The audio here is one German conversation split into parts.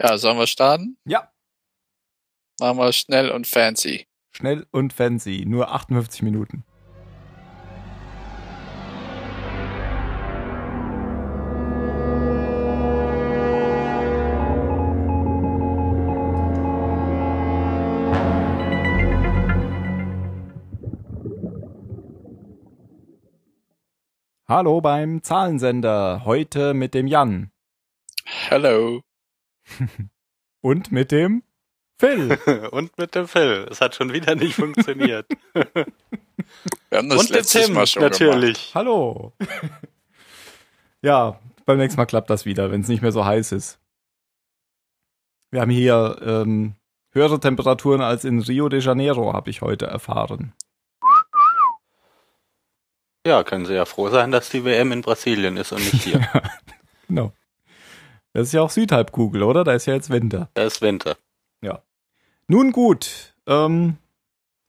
Ja, sollen wir starten? Ja. Machen wir schnell und fancy. Schnell und fancy. Nur 58 Minuten. Hallo beim Zahlensender. Heute mit dem Jan. Hello. Und mit dem Phil. Und mit dem Phil. Es hat schon wieder nicht funktioniert. Wir haben das Und letztes Tim, Mal schon gemacht. natürlich. Hallo. ja, beim nächsten Mal klappt das wieder, wenn es nicht mehr so heiß ist. Wir haben hier ähm, höhere Temperaturen als in Rio de Janeiro, habe ich heute erfahren. Ja, können Sie ja froh sein, dass die WM in Brasilien ist und nicht hier. Genau. Das ist ja auch Südhalbkugel, oder? Da ist ja jetzt Winter. da ist Winter. Nun gut, ähm,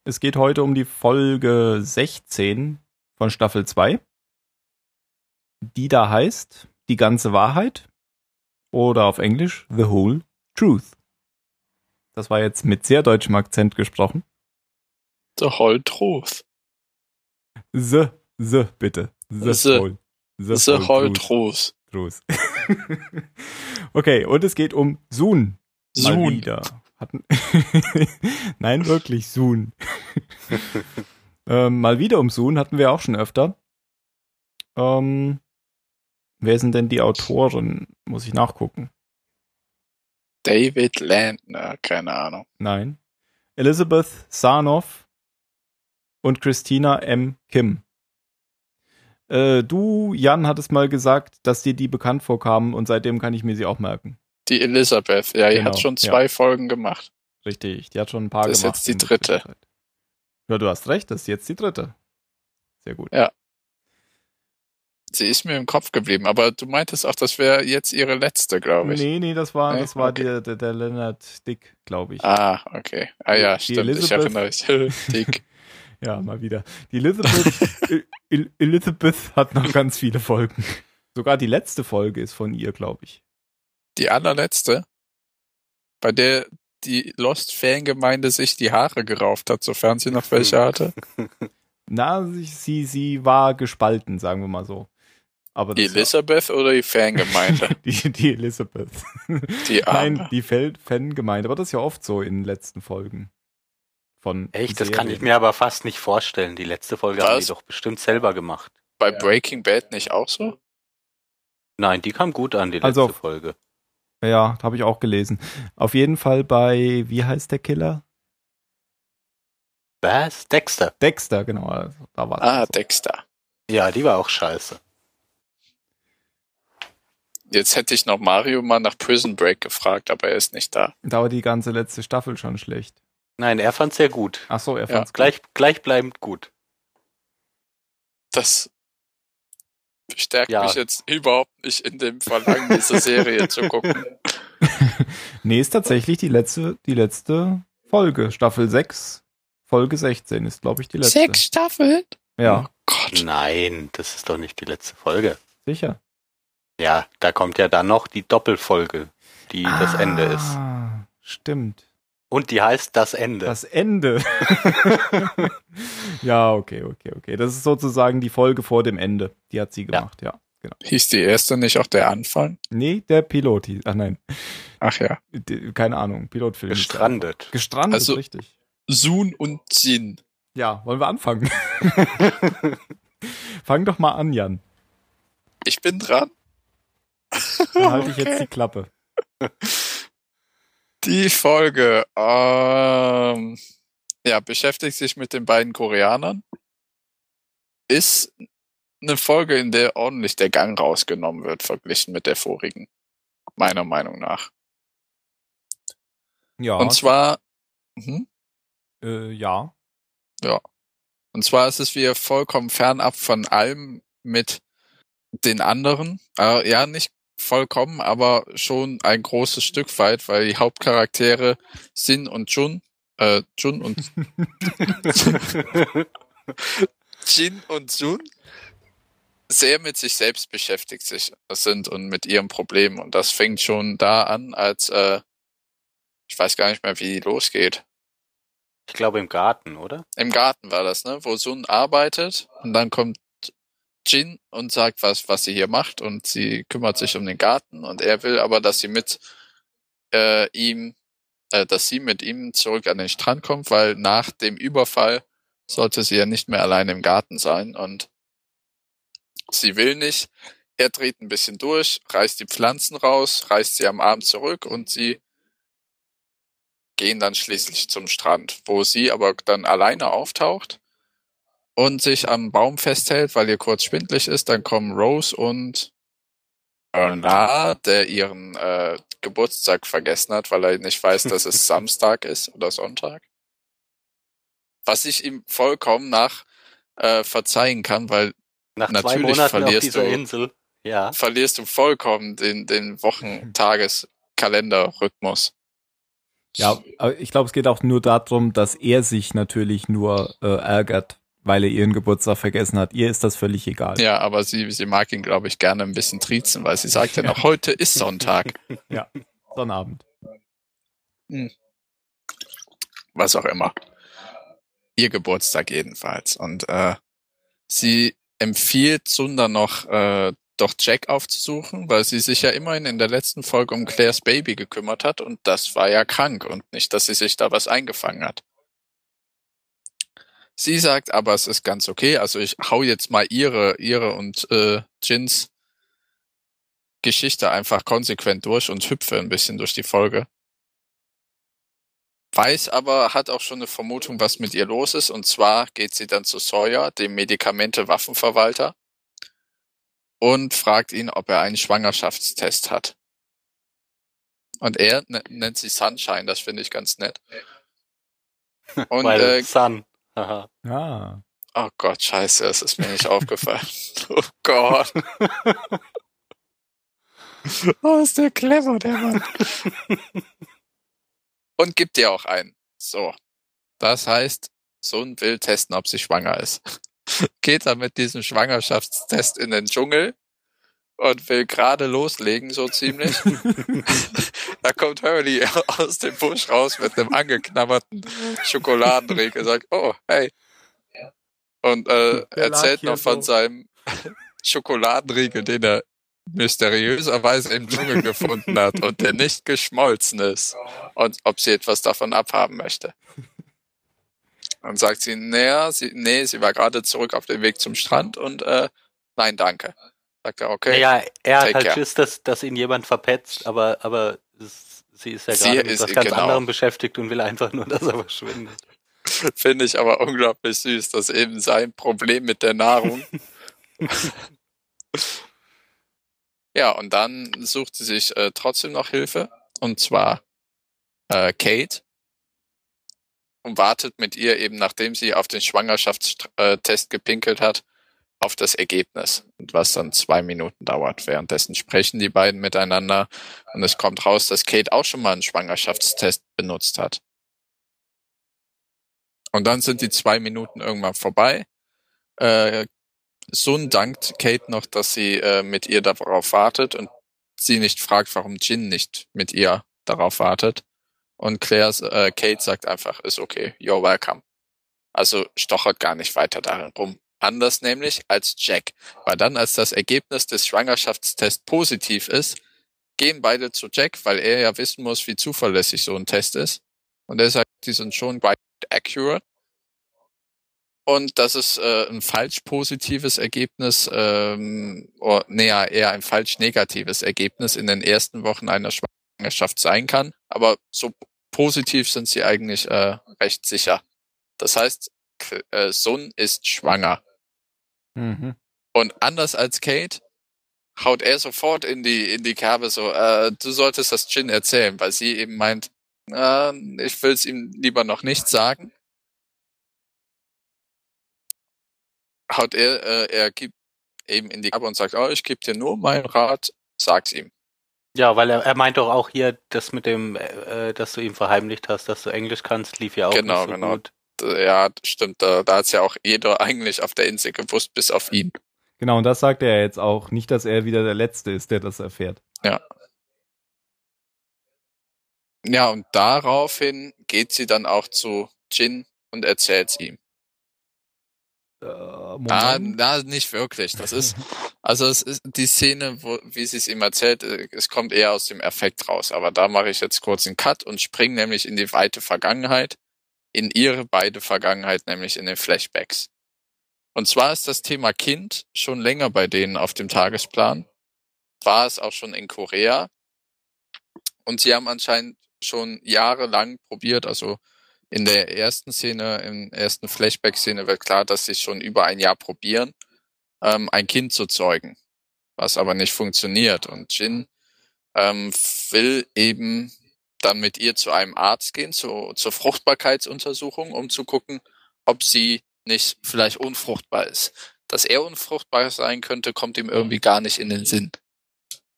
es geht heute um die Folge 16 von Staffel 2, die da heißt Die ganze Wahrheit oder auf Englisch The Whole Truth. Das war jetzt mit sehr deutschem Akzent gesprochen. The whole truth. The, the, bitte. The, The. whole. The whole truth. Truth. okay, und es geht um Soon. Mal Soon. wieder. Hatten Nein, wirklich Soon. ähm, mal wieder um Soon hatten wir auch schon öfter. Ähm, wer sind denn die Autoren? Muss ich nachgucken. David Landner, keine Ahnung. Nein. Elizabeth Sarnoff und Christina M. Kim. Äh, du, Jan, hattest mal gesagt, dass dir die bekannt vorkamen und seitdem kann ich mir sie auch merken. Die Elizabeth, ja, die Genau, hat schon ja. zwei Folgen gemacht. Richtig, die hat schon ein paar Das ist gemacht. jetzt die in der dritte. Ja, du hast recht, das ist jetzt die dritte. Sehr gut. Ja. Sie ist mir im Kopf geblieben, aber du meintest auch, das wäre jetzt ihre letzte, glaube ich. Nee, nee, das war, Nee? das war Okay. der, der, der Leonard Dick, glaube ich. Ah, okay. Ah ja, Die stimmt, ich Elizabeth- erinnere mich. Dick. Ja, mal wieder. Die Elizabeth, El- El- Elizabeth hat noch ganz viele Folgen. Sogar die letzte Folge ist von ihr, glaube ich. Die allerletzte, bei der die Lost-Fangemeinde sich die Haare gerauft hat, sofern sie noch welche hatte. Na, sie, sie, war gespalten, sagen wir mal so. Aber Die das war- Elizabeth oder die Fangemeinde? die, die Elizabeth. Die Arme. Nein, die Fangemeinde. Aber das ist ja oft so in den letzten Folgen. Von Echt, das kann ich mir aber fast nicht vorstellen. Die letzte Folge haben Was? die doch bestimmt selber gemacht. Bei Breaking Bad nicht auch so? Nein, die kam gut an, die letzte Also- Folge. Ja, habe ich auch gelesen. Auf jeden Fall bei, wie heißt der Killer? Was? Dexter. Dexter, genau. also Da war Ah, so. Dexter. Ja, die war auch scheiße. Jetzt hätte ich noch Mario mal nach Prison Break gefragt, aber er ist nicht da. Da war die ganze letzte Staffel schon schlecht. Nein, er fand's sehr gut. Ach so, er Ja, fand's Gleich, gleichbleibend gut. Das bestärkt Ja. mich jetzt überhaupt nicht in dem Verlangen, diese Serie zu gucken. Nee, ist tatsächlich die letzte, die letzte Folge. Staffel 6, Folge 16 ist, glaube ich, die letzte. Sechs Staffeln? Ja, Oh Gott. Nein, das ist doch nicht die letzte Folge. sicher. Ja, da kommt ja dann noch die Doppelfolge, die das Ende ist. Ah, Stimmt. Und die heißt das Ende. Das Ende. ja, okay, okay, okay. Das ist sozusagen die Folge vor dem Ende. Die hat sie gemacht, ja. genau. Hieß die erste nicht auch der Anfang? Nee, der Pilot. hieß- Ach nein, Ach ja. Keine Ahnung. Pilotfilm. Gestrandet. Gestrandet, Also- richtig. Sun und Jin. Ja, wollen wir anfangen? Fang doch mal an, Jan. Ich bin dran. Dann halte ich jetzt Okay. die Klappe. Die Folge ähm, ja, beschäftigt sich mit den beiden Koreanern. Ist eine Folge, in der ordentlich der Gang rausgenommen wird, verglichen mit der vorigen. Meiner Meinung nach. Ja. Und zwar, mhm. äh, ja. Und zwar ist es wieder vollkommen fernab von allem mit den anderen. Äh, ja, nicht vollkommen, aber schon ein großes Stück weit, weil die Hauptcharaktere Sin und Jun, äh, Jun und Jin und Jun sehr mit sich selbst beschäftigt sich sind und mit ihrem Problem. Und das fängt schon da an, als äh, ich weiß gar nicht mehr, wie die losgeht. Ich glaube im Garten, oder? Im Garten war das, ne? Wo Sun arbeitet und dann kommt Jin und sagt, was, was sie hier macht und sie kümmert sich um den Garten und er will aber, dass sie mit äh, ihm, äh, dass sie mit ihm zurück an den Strand kommt, weil nach dem Überfall sollte sie ja nicht mehr allein im Garten sein und sie will nicht. Er dreht ein bisschen durch, reißt die Pflanzen raus, reißt sie am Arm zurück und sie gehen dann schließlich zum Strand, wo sie aber dann alleine auftaucht und sich am Baum festhält, weil ihr kurz schwindlig ist. Dann kommen Rose und Bernard, der ihren äh, Geburtstag vergessen hat, weil er nicht weiß, dass es Samstag ist oder Sonntag. Was ich ihm vollkommen nach äh, verzeihen kann, weil Nach Natürlich verlierst du- Insel. Ja. verlierst du vollkommen den, den Wochentageskalenderrhythmus. Ja, aber ich glaube, es geht auch nur darum, dass er sich natürlich nur äh, ärgert, weil er ihren Geburtstag vergessen hat. Ihr ist das völlig egal. Ja, aber sie, sie mag ihn, glaube ich, gerne ein bisschen triezen, weil sie sagt ja noch, heute ist Sonntag. Sonnabend. was auch immer. Ihr Geburtstag jedenfalls. Und äh, sie empfiehlt Sunda noch, äh, doch Jack aufzusuchen, weil sie sich ja immerhin in der letzten Folge um Claires Baby gekümmert hat und das war ja krank und nicht, dass sie sich da was eingefangen hat. Sie sagt aber, es ist ganz okay. Also ich hau jetzt mal ihre, ihre und äh, Jins Geschichte einfach konsequent durch und hüpfe ein bisschen durch die Folge weiß aber, hat auch schon eine Vermutung, was mit ihr los ist. Und zwar geht sie dann zu Sawyer, dem Medikamente-Waffenverwalter, und fragt ihn, ob er einen Schwangerschaftstest hat. Und er ne- nennt sie Sunshine, das finde ich ganz nett. Und Weil äh, Sun. Haha. Ah. oh Gott, scheiße, es ist mir nicht aufgefallen. Oh Gott. Oh, ist der clever, der Mann. Und gibt dir auch einen. So. Das heißt, Sun will testen, ob sie schwanger ist. Geht dann mit diesem Schwangerschaftstest in den Dschungel und will gerade loslegen, so ziemlich. da kommt Hurley aus dem Busch raus mit einem angeknabberten Schokoladenriegel, sagt, oh, hey. Und äh, erzählt noch von so. seinem Schokoladenriegel, den er mysteriöserweise im Dschungel gefunden hat und der nicht geschmolzen ist und ob sie etwas davon abhaben möchte. Dann sagt sie, naja, sie, nee, sie war gerade zurück auf dem Weg zum Strand und äh, nein, danke. Sagt er, okay. Naja, er hat halt care. Schiss, dass, dass ihn jemand verpetzt, aber, aber es, sie ist ja gerade mit was ganz genau. anderem beschäftigt und will einfach nur, dass er verschwindet. Finde ich aber unglaublich süß, dass eben sein Problem mit der Nahrung. ja, und dann sucht sie sich äh, trotzdem noch Hilfe. Und zwar äh, Kate. Und wartet mit ihr eben, nachdem sie auf den Schwangerschaftstest gepinkelt hat, auf das Ergebnis. Und was dann zwei Minuten dauert. Währenddessen sprechen die beiden miteinander. Und es kommt raus, dass Kate auch schon mal einen Schwangerschaftstest benutzt hat. Und dann sind die zwei Minuten irgendwann vorbei. Äh, Sun dankt Kate noch, dass sie äh, mit ihr darauf wartet und sie nicht fragt, warum Jin nicht mit ihr darauf wartet. Und Claire, äh, Kate sagt einfach, ist okay, you're welcome. Also stochert gar nicht weiter darin rum. Anders nämlich als Jack. Weil dann, als das Ergebnis des Schwangerschaftstests positiv ist, gehen beide zu Jack, weil er ja wissen muss, wie zuverlässig so ein Test ist. Und er sagt, die sind schon quite accurate. Und das ist äh, ein falsch positives Ergebnis, ähm, oder, naja, eher ein falsch negatives Ergebnis in den ersten Wochen einer Schwangerschaft sein kann. Aber so positiv sind sie eigentlich äh, recht sicher. Das heißt, äh, Sun ist schwanger. Mhm. Und anders als Kate haut er sofort in die in die Kerbe so, äh, du solltest das Jin erzählen, weil sie eben meint, äh, ich will es ihm lieber noch nicht sagen. Haut er, äh, er gibt eben in die Kerbe und sagt, oh, ich gebe dir nur meinen Rat, sag's ihm. Ja, weil er, er meint doch auch hier, das mit dem, äh, dass du ihm verheimlicht hast, dass du Englisch kannst, lief ja auch Genau, nicht so genau. gut. Ja, stimmt, da, da hat's ja auch jeder eigentlich auf der Insel gewusst, bis auf ihn. Genau, und das sagt er ja jetzt auch. Nicht, dass er wieder der Letzte ist, der das erfährt. Ja. Ja, und daraufhin geht sie dann auch zu Jin und erzählt's ihm. Äh, Ah, na, nicht wirklich. Das ist, also es ist die Szene, wo, wie sie es ihm erzählt, äh, es kommt eher aus dem Effekt raus. Aber da mache ich jetzt kurz einen Cut und springe nämlich in die weite Vergangenheit, in ihre beide Vergangenheit, nämlich in den Flashbacks. Und zwar ist das Thema Kind schon länger bei denen auf dem Tagesplan. War es auch schon in Korea. Und sie haben anscheinend schon jahrelang probiert, also in der ersten Szene, im ersten Flashback-Szene wird klar, dass sie schon über ein Jahr probieren, ähm, ein Kind zu zeugen, was aber nicht funktioniert. Und Jin ähm, will eben dann mit ihr zu einem Arzt gehen, zu, zur Fruchtbarkeitsuntersuchung, um zu gucken, ob sie nicht vielleicht unfruchtbar ist. Dass er unfruchtbar sein könnte, kommt ihm irgendwie gar nicht in den Sinn.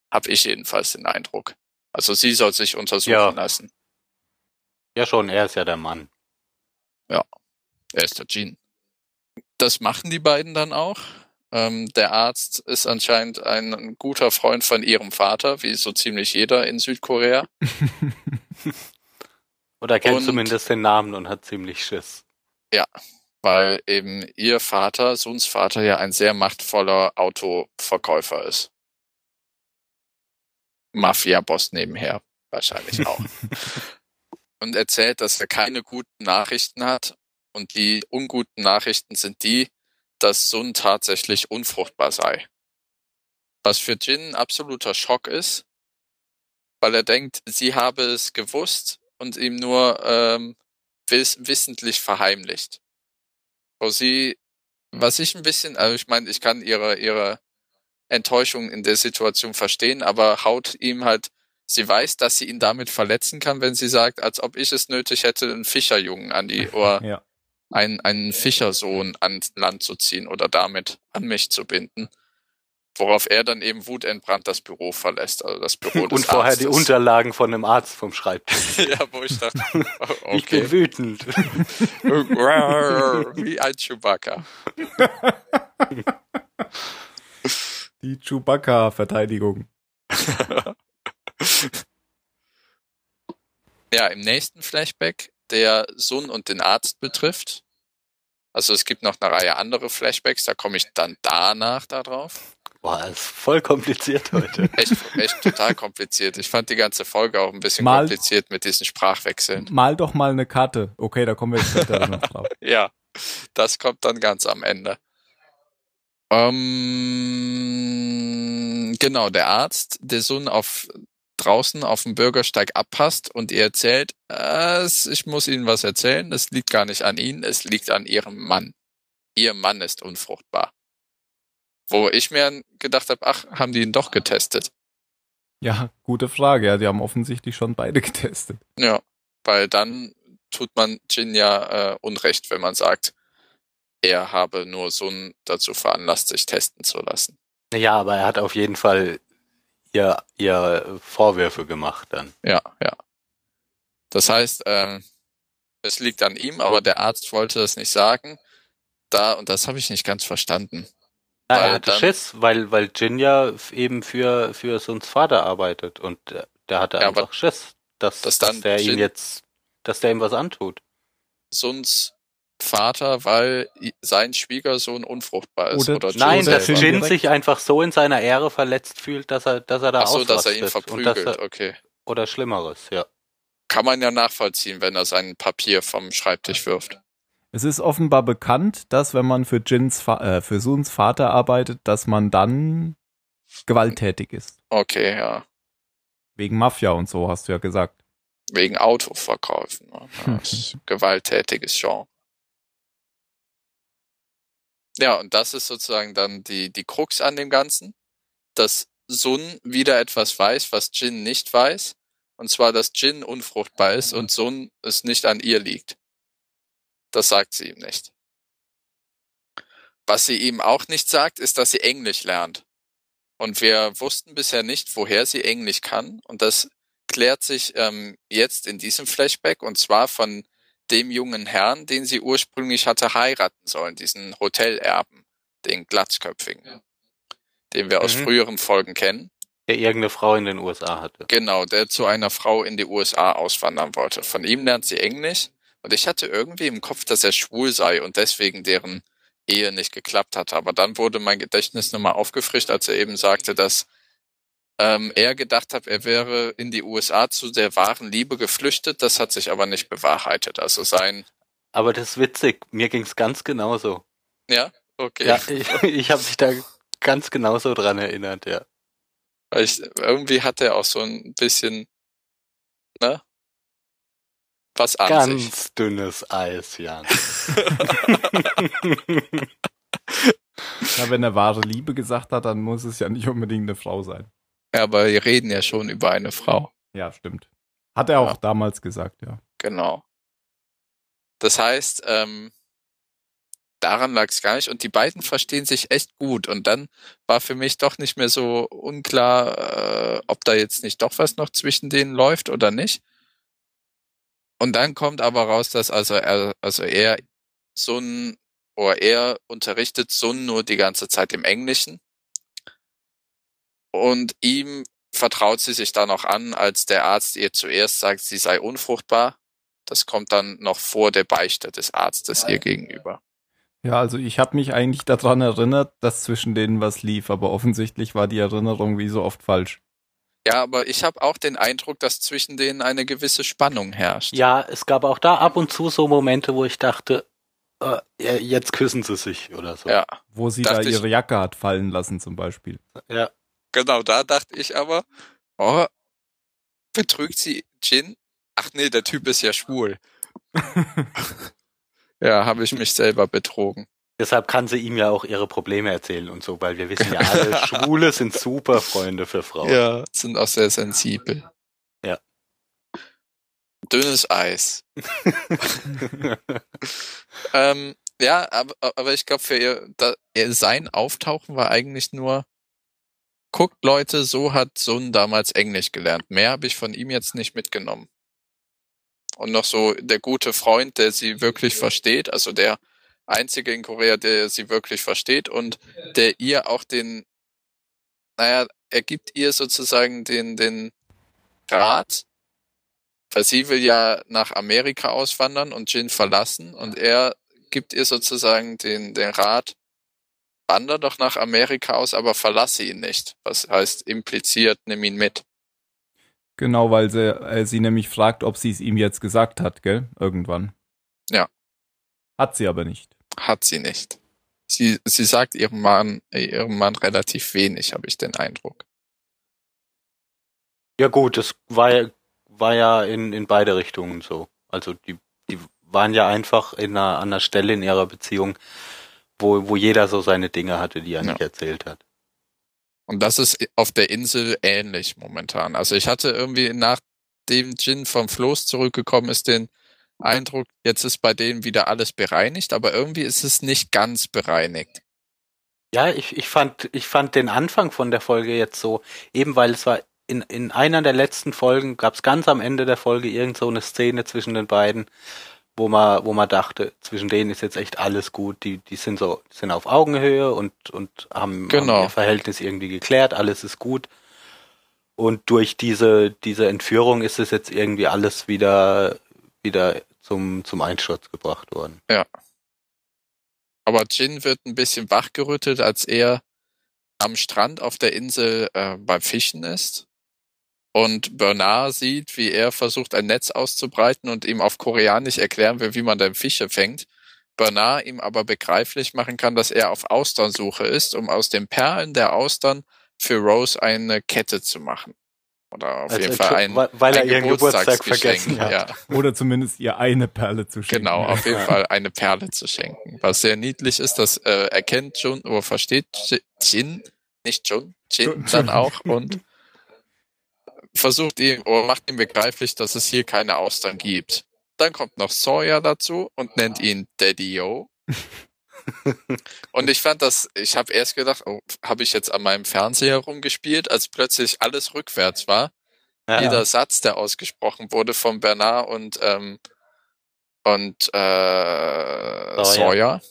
Hab ich jedenfalls den Eindruck. Also sie soll sich untersuchen Ja. lassen. Ja, schon, er ist ja der Mann. Er ist der Jean. Das machen die beiden dann auch. Ähm, der Arzt ist anscheinend ein guter Freund von ihrem Vater, wie so ziemlich jeder in Südkorea. Oder er kennt Und- zumindest den Namen und hat ziemlich Schiss. weil eben ihr Vater, Suns Vater, ja ein sehr machtvoller Autoverkäufer ist. Mafia-Boss nebenher, wahrscheinlich auch. und erzählt, dass er keine guten Nachrichten hat. Und die unguten Nachrichten sind die, dass Sun tatsächlich unfruchtbar sei. Was für Jin ein absoluter Schock ist, weil er denkt, sie habe es gewusst und ihm nur ähm, wiss wissentlich verheimlicht. Wo sie, was ich ein bisschen, also ich meine, ich kann ihre, ihre Enttäuschung in der Situation verstehen, aber haut ihm halt, sie weiß, dass sie ihn damit verletzen kann, wenn sie sagt, als ob ich es nötig hätte, einen Fischerjungen an die, oder ja. Einen, einen Fischersohn ans Land zu ziehen oder damit an mich zu binden. Worauf er dann eben wutentbrannt das Büro verlässt, also das Büro des Und vorher die Arztes. Unterlagen von einem Arzt vom Schreibtisch. ja, wo ich dachte, oh, Ich bin okay. wütend. Wie ein Chewbacca. Die Chewbacca-Verteidigung. Ja, im nächsten Flashback, der Sun und den Arzt betrifft. Also es gibt noch eine Reihe andere Flashbacks, da komme ich dann danach darauf. Boah, das ist voll kompliziert heute. Echt, echt total kompliziert. Ich fand die ganze Folge auch ein bisschen Mal- kompliziert mit diesen Sprachwechseln. Mal doch mal eine Karte. Okay, da kommen wir jetzt später noch drauf. Ja, das kommt dann ganz am Ende. Ähm, genau, der Arzt, der Sohn auf draußen auf dem Bürgersteig abpasst und ihr erzählt, äh, ich muss Ihnen was erzählen, es liegt gar nicht an Ihnen, es liegt an Ihrem Mann. Ihr Mann ist unfruchtbar. Wo ich mir gedacht habe, ach, haben die ihn doch getestet. Ja, gute Frage. Ja, die haben offensichtlich schon beide getestet. Ja, weil dann tut man Jin ja äh, Unrecht, wenn man sagt, er habe nur Sun dazu veranlasst, sich testen zu lassen. Ja, aber er hat auf jeden Fall ihr, ihr Vorwürfe gemacht dann. Ja, ja. Das heißt, ähm, es liegt an ihm, aber der Arzt wollte das nicht sagen. Da, und das habe ich nicht ganz verstanden. Ja, Weil er hatte dann- Schiss, weil, weil Jin ja eben für, für Suns Vater arbeitet und äh, der hatte Ja, einfach Schiss, dass, dass dass, der ihm Jin- jetzt, dass der ihm was antut. Suns Vater, weil sein Schwiegersohn unfruchtbar ist. Oder- Oder, Nein, dass Jin sich einfach so in seiner Ehre verletzt fühlt, dass er, dass er da Ach so, dass er ihn verprügelt, er, okay. oder Schlimmeres, ja. Kann man ja nachvollziehen, wenn er sein Papier vom Schreibtisch wirft. Es ist offenbar bekannt, dass wenn man für Jins, Fa äh, für Suns Vater arbeitet, dass man dann gewalttätig ist. Okay, ja. Wegen Mafia und so, hast du ja gesagt. Wegen Autoverkäufen. ne? Gewalttätiges Genre. Ja, und das ist sozusagen dann die, die Krux an dem Ganzen, dass Sun wieder etwas weiß, was Jin nicht weiß. Und zwar, dass Jin unfruchtbar ist und Sun es nicht an ihr liegt. Das sagt sie ihm nicht. Was sie ihm auch nicht sagt, ist, dass sie Englisch lernt. Und wir wussten bisher nicht, woher sie Englisch kann. Und das klärt sich ähm, jetzt in diesem Flashback und zwar von dem jungen Herrn, den sie ursprünglich hatte heiraten sollen, diesen Hotelerben, den glatzköpfigen. den wir aus Mhm. früheren Folgen kennen. Der irgendeine Frau in den USA hatte. Genau, der zu einer Frau in die USA auswandern wollte. Von ihm lernt sie Englisch. Und ich hatte irgendwie im Kopf, dass er schwul sei und deswegen deren Ehe nicht geklappt hatte. Aber dann wurde mein Gedächtnis nochmal aufgefrischt, als er eben sagte, dass ähm, er gedacht hat, er wäre in die USA zu der wahren Liebe geflüchtet. Das hat sich aber nicht bewahrheitet. Also sein, Aber das ist witzig. Mir ging's ganz genauso. ja, okay. Ja, ich, ich habe mich da ganz genauso dran erinnert, ja. Weil ich, irgendwie hat er auch so ein bisschen, ne? Was an sich. Ganz dünnes Eis, Jan. Ja, wenn er wahre Liebe gesagt hat, dann muss es ja nicht unbedingt eine Frau sein. Ja, aber wir reden ja schon über eine Frau. Ja, stimmt. Hat er auch Ja. damals gesagt, ja. Genau. Das heißt, ähm, daran lag es gar nicht. Und die beiden verstehen sich echt gut. Und dann war für mich doch nicht mehr so unklar, äh, ob da jetzt nicht doch was noch zwischen denen läuft oder nicht. Und dann kommt aber raus, dass also er, also er Sun oder er unterrichtet Sun nur die ganze Zeit im Englischen. Und ihm vertraut sie sich dann auch an, als der Arzt ihr zuerst sagt, sie sei unfruchtbar. Das kommt dann noch vor der Beichte des Arztes ihr gegenüber. Ja, also ich habe mich eigentlich daran erinnert, dass zwischen denen was lief, aber offensichtlich war die Erinnerung wie so oft falsch. Ja, aber ich habe auch den Eindruck, dass zwischen denen eine gewisse Spannung herrscht. Ja, es gab auch da ab und zu so Momente, wo ich dachte, äh, jetzt küssen sie sich oder so. Ja, Wo sie da ihre Jacke hat fallen lassen zum Beispiel. ja. Genau, da dachte ich aber, oh, betrügt sie Jin? Ach nee, der Typ ist ja schwul. ja, habe ich mich selber betrogen. Deshalb kann sie ihm ja auch ihre Probleme erzählen und so, weil wir wissen ja alle, Schwule sind super Freunde für Frauen. Ja, sind auch sehr sensibel. Ja. Dünnes Eis. Ähm, ja, aber, aber ich glaube, für ihr, da, ihr, sein Auftauchen war eigentlich nur, guckt Leute, so hat Sun damals Englisch gelernt. Mehr habe ich von ihm jetzt nicht mitgenommen. Und noch so der gute Freund, der sie wirklich versteht, also der einzige in Korea, der sie wirklich versteht und der ihr auch den, naja, er gibt ihr sozusagen den, den Rat, weil sie will ja nach Amerika auswandern und Jin verlassen und er gibt ihr sozusagen den, den Rat, wander doch nach Amerika aus, aber verlasse ihn nicht. Was heißt impliziert, nimm ihn mit. Genau, weil sie, äh, sie nämlich fragt, ob sie es ihm jetzt gesagt hat, gell? Irgendwann. Ja. Hat sie aber nicht. Hat sie nicht. Sie, sie sagt ihrem Mann, äh, ihrem Mann relativ wenig, habe ich den Eindruck. Ja gut, das war ja, war ja in, in beide Richtungen so. Also die, die waren ja einfach in einer, an einer Stelle in ihrer Beziehung, wo, wo jeder so seine Dinge hatte, die er Ja. nicht erzählt hat. Und das ist auf der Insel ähnlich momentan. Also ich hatte irgendwie nachdem Jin vom Floß zurückgekommen ist, den Eindruck, jetzt ist bei denen wieder alles bereinigt, aber irgendwie ist es nicht ganz bereinigt. Ja, ich, ich fand, ich fand den Anfang von der Folge jetzt so, eben weil es war in, in einer der letzten Folgen, gab es ganz am Ende der Folge irgend so eine Szene zwischen den beiden, wo man, wo man dachte, zwischen denen ist jetzt echt alles gut, die, die sind so, sind auf Augenhöhe und, und haben, Genau. haben ihr Verhältnis irgendwie geklärt, alles ist gut. Und durch diese, diese Entführung ist es jetzt irgendwie alles wieder, wieder zum, zum Einsturz gebracht worden. Aber Jin wird ein bisschen wachgerüttelt, als er am Strand auf der Insel äh, beim Fischen ist und Bernard sieht, wie er versucht, ein Netz auszubreiten und ihm auf Koreanisch erklären will, wie man denn Fische fängt. Bernard ihm aber begreiflich machen kann, dass er auf Austernsuche ist, um aus den Perlen der Austern für Rose eine Kette zu machen. Oder auf Also, jeden Fall ein, weil, weil er ein ihren Geburtstag Geburtstagsgeschenk. vergessen hat. Ja. Oder zumindest ihr eine Perle zu schenken. Genau, auf jeden. Fall eine Perle zu schenken. Was sehr niedlich ist, das äh, erkennt Jun oder versteht Ji- Jin, nicht Jun, Jin dann auch und versucht ihm oder macht ihm begreiflich, dass es hier keine Austern gibt. Dann kommt noch Sawyer dazu und nennt ihn Daddy O. und ich fand das, ich habe erst gedacht, oh, habe ich jetzt an meinem Fernseher rumgespielt, als plötzlich alles rückwärts war Ja. jeder Satz, der ausgesprochen wurde von Bernard und ähm, und äh, Sawyer. Sawyer,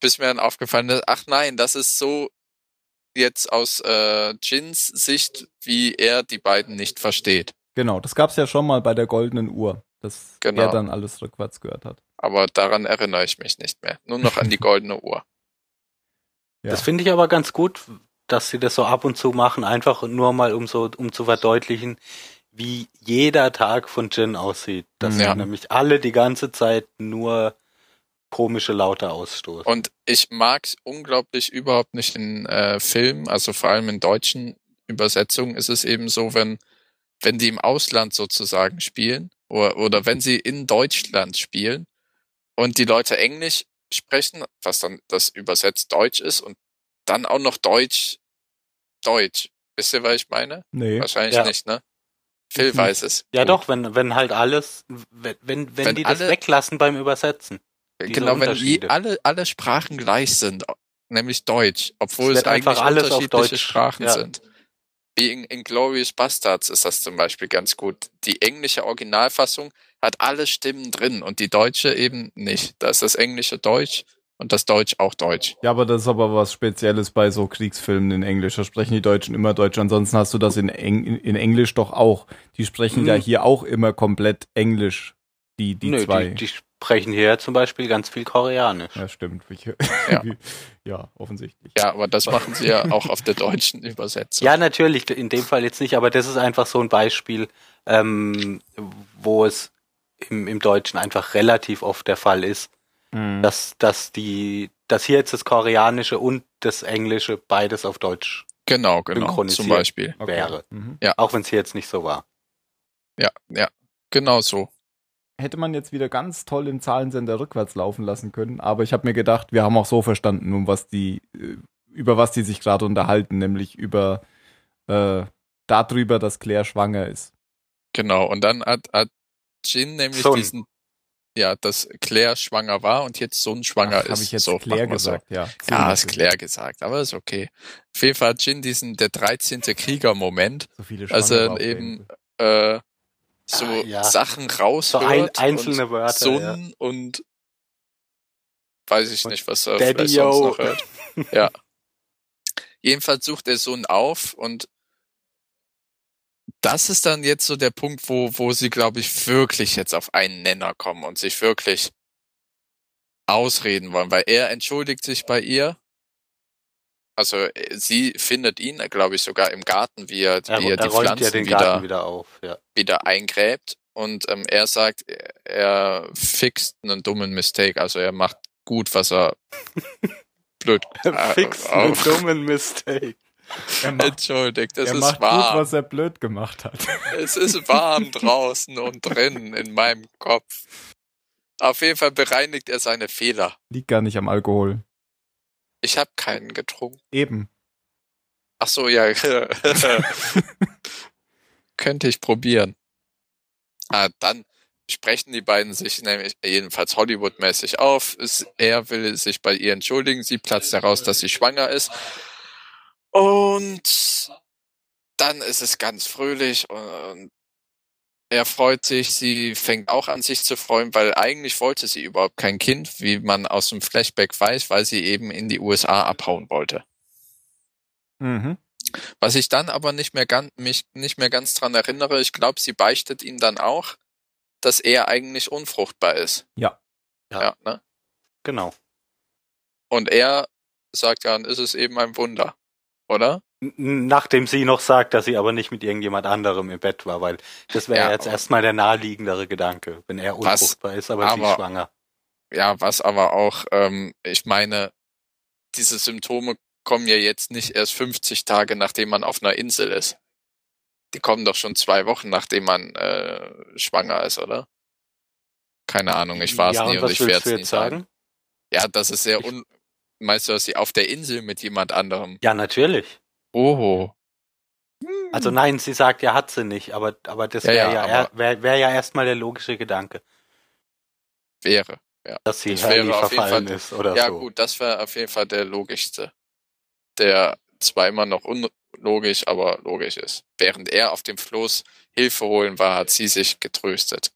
bis mir dann aufgefallen ist, ach nein, das ist so jetzt aus äh, Jins Sicht, wie er die beiden nicht versteht. Genau, das gab's ja schon mal bei der goldenen Uhr, dass Genau. er dann alles rückwärts gehört hat. Aber daran erinnere ich mich nicht mehr. Nur noch an die goldene Uhr. Ja. Das finde ich aber ganz gut, dass sie das so ab und zu machen, einfach nur mal um so, um zu verdeutlichen, wie jeder Tag von Jin aussieht. Dass Ja. nämlich alle die ganze Zeit nur komische Laute ausstoßen. Und ich mag unglaublich überhaupt nicht in äh, Filmen, also vor allem in deutschen Übersetzungen ist es eben so, wenn, wenn die im Ausland sozusagen spielen oder, oder wenn sie in Deutschland spielen und die Leute Englisch sprechen, was dann das übersetzt Deutsch ist und dann auch noch Deutsch, Deutsch. Wisst ihr, was ich meine? Nee. Wahrscheinlich Ja. nicht, ne? Phil weiß es. ja Gut. doch, wenn, wenn halt alles, wenn, wenn, wenn Wenn die das alle- weglassen beim Übersetzen. Diese Genau, wenn je, alle, alle Sprachen gleich sind, nämlich Deutsch, obwohl Es es, eigentlich alles auf unterschiedliche Deutsch, Sprachen ja. sind. Wie in, in Glorious Bastards ist das zum Beispiel ganz gut. Die englische Originalfassung hat alle Stimmen drin und die deutsche eben nicht. Da ist das englische Deutsch und das Deutsch auch Deutsch. Ja, aber das ist aber was Spezielles bei so Kriegsfilmen in Englisch. Da sprechen die Deutschen immer Deutsch. Ansonsten hast du das in, Eng in, in Englisch doch auch. Die sprechen Mhm. ja hier auch immer komplett Englisch. Die, die Nö, zwei. die, die sprechen hier zum Beispiel ganz viel Koreanisch. ja, stimmt. Ich, Ja. ja, offensichtlich. Ja, aber das machen sie ja auch auf der deutschen Übersetzung. Ja, natürlich, in dem Fall jetzt nicht, aber das ist einfach so ein Beispiel, ähm, wo es im, im Deutschen einfach relativ oft der Fall ist, Mhm. dass, dass die, dass hier jetzt das Koreanische und das Englische beides auf Deutsch Genau, genau. Synchronisiert. Zum Beispiel. Okay. wäre. Mhm. Auch wenn es hier jetzt nicht so war. Ja, ja. Genau so. Hätte man jetzt wieder ganz toll im Zahlensender rückwärts laufen lassen können, aber ich habe mir gedacht, wir haben auch so verstanden, um was die, äh, über was die sich gerade unterhalten, nämlich über äh, darüber, dass Claire schwanger ist. Genau. Und dann hat, hat Jin nämlich Sun. diesen, ja, dass Claire schwanger war und jetzt Sohn schwanger Habe ist. ich jetzt so, Claire wir so. gesagt, ja. Ja, So ist Claire gesagt, aber ist okay. Auf jeden Fall hat Jin diesen, der 13. Krieger-Moment, So viele Also Schwangere auf eben- äh, so Ah, ja. Sachen So raushört ein, einzelne und Wörter. Sun und weiß ich Und nicht, was er Daddy vielleicht sonst noch hört. Ja. Jedenfalls sucht der Sohn auf und das ist dann jetzt so der Punkt, wo, wo sie, glaube ich, wirklich jetzt auf einen Nenner kommen und sich wirklich ausreden wollen, weil er entschuldigt sich bei ihr. Also äh, sie findet ihn, glaube ich, sogar im Garten, wie er, Er, wie er er die Pflanzen ja den wieder, wieder auf. Ja. wieder eingräbt und ähm, er sagt, er- er fixt einen dummen Mistake, also er macht gut, was er blöd äh, Fix einen auf- dummen Mistake. Er macht, Entschuldigt, es er ist macht gut, warm. was er blöd gemacht hat. Es ist warm draußen und drinnen in meinem Kopf. Auf jeden Fall bereinigt er seine Fehler. Liegt gar nicht am Alkohol. Ich habe keinen getrunken. Eben. Ach so, ja. Könnte ich probieren. Ah, dann sprechen die beiden sich nämlich jedenfalls Hollywood-mäßig auf. Er will sich bei ihr entschuldigen. Sie platzt heraus, dass sie schwanger ist. Und dann ist es ganz fröhlich und er freut sich. Sie fängt auch an, sich zu freuen, weil eigentlich wollte sie überhaupt kein Kind, wie man aus dem Flashback weiß, weil sie eben in die USA abhauen wollte. Mhm. Was ich dann aber nicht mehr ganz, mich nicht mehr ganz dran erinnere, ich glaube, sie beichtet ihm dann auch, dass er eigentlich unfruchtbar ist. Ja. Ja. ja ne? Genau. Und er sagt dann, ist es eben ein Wunder, oder? Nachdem sie noch sagt, dass sie aber nicht mit irgendjemand anderem im Bett war, weil das wäre Ja, jetzt erstmal der naheliegendere Gedanke, wenn er unfruchtbar ist, aber, sie Aber- schwanger. Ja, was aber auch, ähm, ich meine, diese Symptome kommen ja jetzt nicht erst 50 Tage, nachdem man auf einer Insel ist. Die kommen doch schon zwei Wochen, nachdem man äh, schwanger ist, oder? Keine Ahnung, ich war es ja, nie und und was ich werde es nie jetzt sagen. sagen? Ja, das ist sehr un... Meinst du, dass sie auf der Insel mit jemand anderem? Ja, natürlich. Oh. Also nein, sie sagt ja, hat sie nicht, aber, aber das Ja, wäre ja, ja, er- wär, wär ja erstmal der logische Gedanke, Wäre. Ja, dass sie Das jeden verfallen Fall- ist oder ja so. gut, das wäre auf jeden Fall der logischste. Der zwar immer noch unlogisch, aber logisch ist. Während er auf dem Floß Hilfe holen war, hat sie sich getröstet.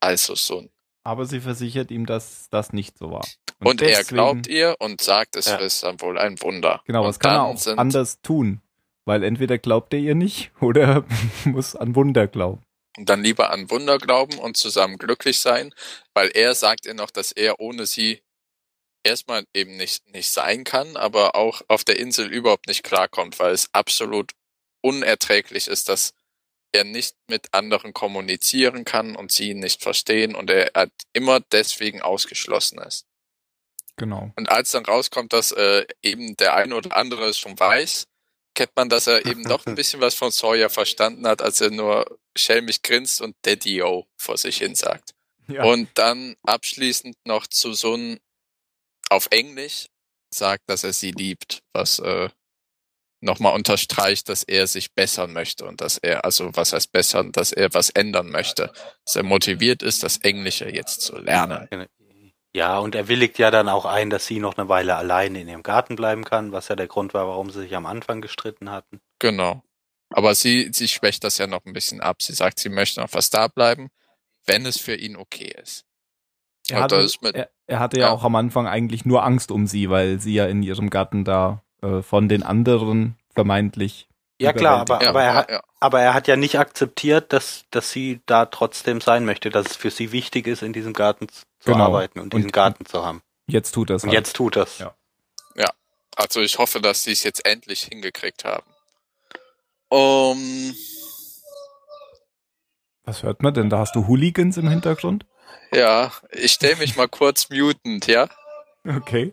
Also so ein Aber sie versichert ihm, dass das nicht so war. Und, er deswegen- glaubt ihr und sagt, es Ja. ist dann wohl ein Wunder. Genau, und was kann er auch anders tun? Weil entweder glaubt er ihr nicht oder muss an Wunder glauben. dann lieber an Wunder glauben und zusammen glücklich sein, weil er sagt ihr noch, dass er ohne sie erstmal eben nicht, nicht sein kann, aber auch auf der Insel überhaupt nicht klarkommt, weil es absolut unerträglich ist, dass er nicht mit anderen kommunizieren kann und sie nicht verstehen und er hat immer deswegen ausgeschlossen ist. Genau. Und als dann rauskommt, dass äh, eben der eine oder andere es schon weiß, kennt man, dass er eben doch ein bisschen was von Sawyer verstanden hat, als er nur schelmig grinst und Daddy-O vor sich hin sagt. Ja. Und dann abschließend noch zu Sun auf Englisch sagt, dass er sie liebt, was äh, nochmal unterstreicht, dass er sich bessern möchte und dass er, also was heißt bessern, dass er was ändern möchte, dass er motiviert ist, das Englische jetzt zu lernen. Ja, und er willigt ja dann auch ein, dass sie noch eine Weile alleine in ihrem Garten bleiben kann, was ja der Grund war, warum sie sich am Anfang gestritten hatten. Genau. Aber sie, sie schwächt das ja noch ein bisschen ab. Sie sagt, sie möchte noch was da bleiben, wenn es für ihn okay ist. Er hatte, mit- er, er hatte ja, Ja. auch am Anfang eigentlich nur Angst um sie, weil sie ja in ihrem Garten da äh, von den anderen vermeintlich. Ja klar, aber, Ja, aber, er hat, ja, aber er hat ja nicht akzeptiert, dass, dass sie da trotzdem sein möchte, dass es für sie wichtig ist, in diesem Garten zu Genau. arbeiten und diesen Und- Garten zu haben. Jetzt tut er es Und halt. jetzt tut das. Ja. Also ich hoffe, dass sie es jetzt endlich hingekriegt haben. Um, Was hört man denn? Da hast du Hooligans im Hintergrund? ja, ich stelle mich mal kurz mutend, ja? Okay.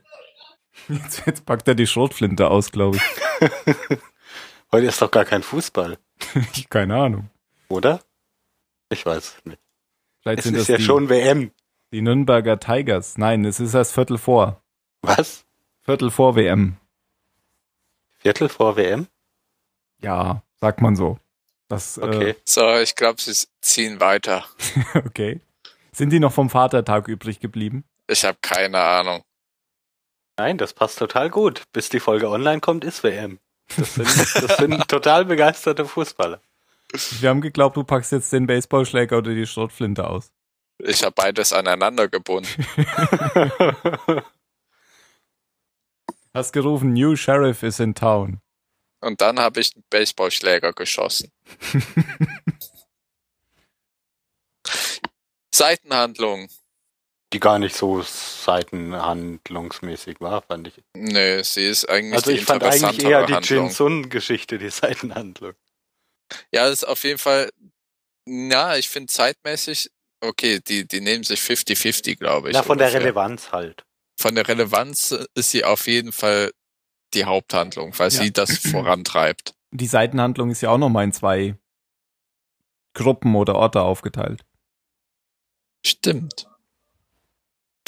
Jetzt, jetzt packt er die Schrotflinte aus, glaube Heute ist doch gar kein Fußball, ich. Keine Ahnung. oder? Ich weiß es nicht. Vielleicht Es sind ist das ja die, schon WM. die Nürnberger Tigers. Nein, es ist erst Viertel vor. Was? Viertel vor WM. Viertel vor WM? Ja, sagt man so. Das, Okay. So, ich glaube, sie ziehen weiter. Äh, okay. Sind die noch vom Vatertag übrig geblieben? Ich habe keine Ahnung. Nein, das passt total gut. Bis die Folge online kommt, ist WM. Das sind, das sind total begeisterte Fußballer. Wir haben geglaubt, du packst jetzt den Baseballschläger oder die Schrotflinte aus. Ich habe beides aneinander gebunden. Hast gerufen, New Sheriff is in town. Und dann habe ich einen Baseballschläger geschossen. Seitenhandlung. Die gar nicht so seitenhandlungsmäßig war, fand ich. Nö, sie ist eigentlich Also die ich fand eigentlich eher die Handlung. Jin-Sun-Geschichte, die Seitenhandlung. Ja, ist auf jeden Fall, ja, ich finde zeitmäßig, okay, die, die nehmen sich 50-50, glaube ich. Na, von der ungefähr. Relevanz halt. Von der Relevanz ist sie auf jeden Fall die Haupthandlung, weil Ja. sie das vorantreibt. Die Seitenhandlung ist ja auch nochmal in zwei Gruppen oder Orte aufgeteilt. Stimmt.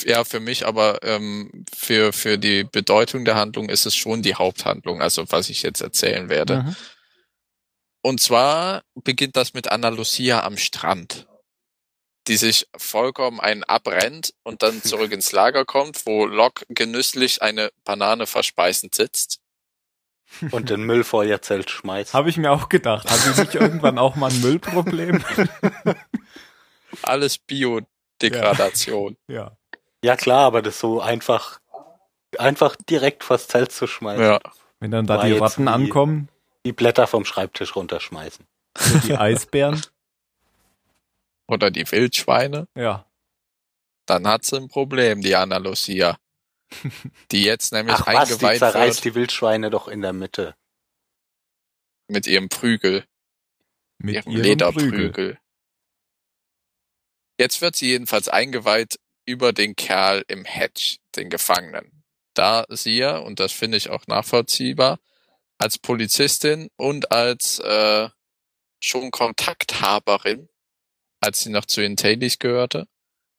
Ja, für mich aber ähm, für, für die Bedeutung der Handlung ist es schon die Haupthandlung, also was ich jetzt erzählen werde. Mhm. Und zwar beginnt das mit Anna Lucia am Strand, die sich vollkommen einen abrennt und dann zurück ins Lager kommt, wo Locke genüsslich eine Banane verspeisend sitzt. Und den Müll vor ihr Zelt schmeißt. Habe ich mir auch gedacht. Hatte ich nicht irgendwann auch mal ein Müllproblem? Alles Biodegradation. ja. Ja klar, aber das so einfach, einfach direkt vors Zelt zu schmeißen. Ja. Wenn dann da War die Ratten wie- ankommen, Die Blätter vom Schreibtisch runterschmeißen. die Eisbären. Oder die Wildschweine. Ja. Dann hat sie ein Problem, die Anna Lucia. Die jetzt nämlich Ach was, die eingeweiht zerreißt wird die Wildschweine doch in der Mitte. mit ihrem Prügel. Mit ihrem ihrem Lederprügel. Prügel. Jetzt wird sie jedenfalls eingeweiht über den Kerl im Hedge, den Gefangenen. Da sie ja, und das finde ich auch nachvollziehbar, als Polizistin und als äh, schon Kontakthaberin, als sie noch zu den Tailies gehörte,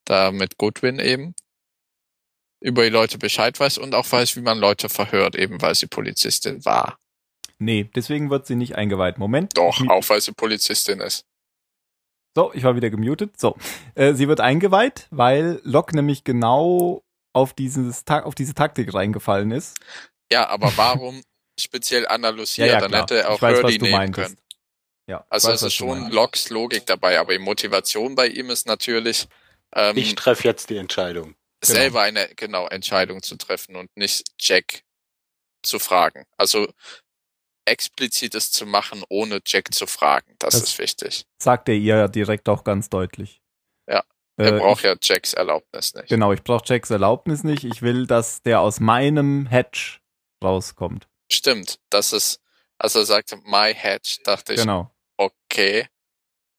da mit Goodwin eben, über die Leute Bescheid weiß und auch weiß, wie man Leute verhört, eben weil sie Polizistin war. Nee, deswegen wird sie nicht eingeweiht. Moment. Doch, auch weil sie Polizistin ist. So, ich war wieder gemutet. So, äh, sie wird eingeweiht, weil Locke nämlich genau auf, dieses Ta auf diese Taktik reingefallen ist. Ja, aber warum speziell Anna Lucia? Ja, ja, Dann klar. hätte er auch ich weiß, was Hurley du nehmen meintest. können. Ja, Also weiß, es ist schon. Locks Logik dabei, aber die Motivation bei ihm ist natürlich, ähm, Ich treffe jetzt die Entscheidung. selber eine genau Entscheidung zu treffen und nicht Jack zu fragen. Also explizit es zu machen, ohne Jack zu fragen. Das, Das- ist wichtig. Sagt er ihr ja direkt auch ganz deutlich. Ja, Er Äh, braucht ja Jacks Erlaubnis nicht. Genau, ich brauche Jacks Erlaubnis nicht. Ich will, dass der aus meinem Hedge rauskommt. Stimmt. Das ist, als er sagte, my hedge, dachte ich, Genau. okay.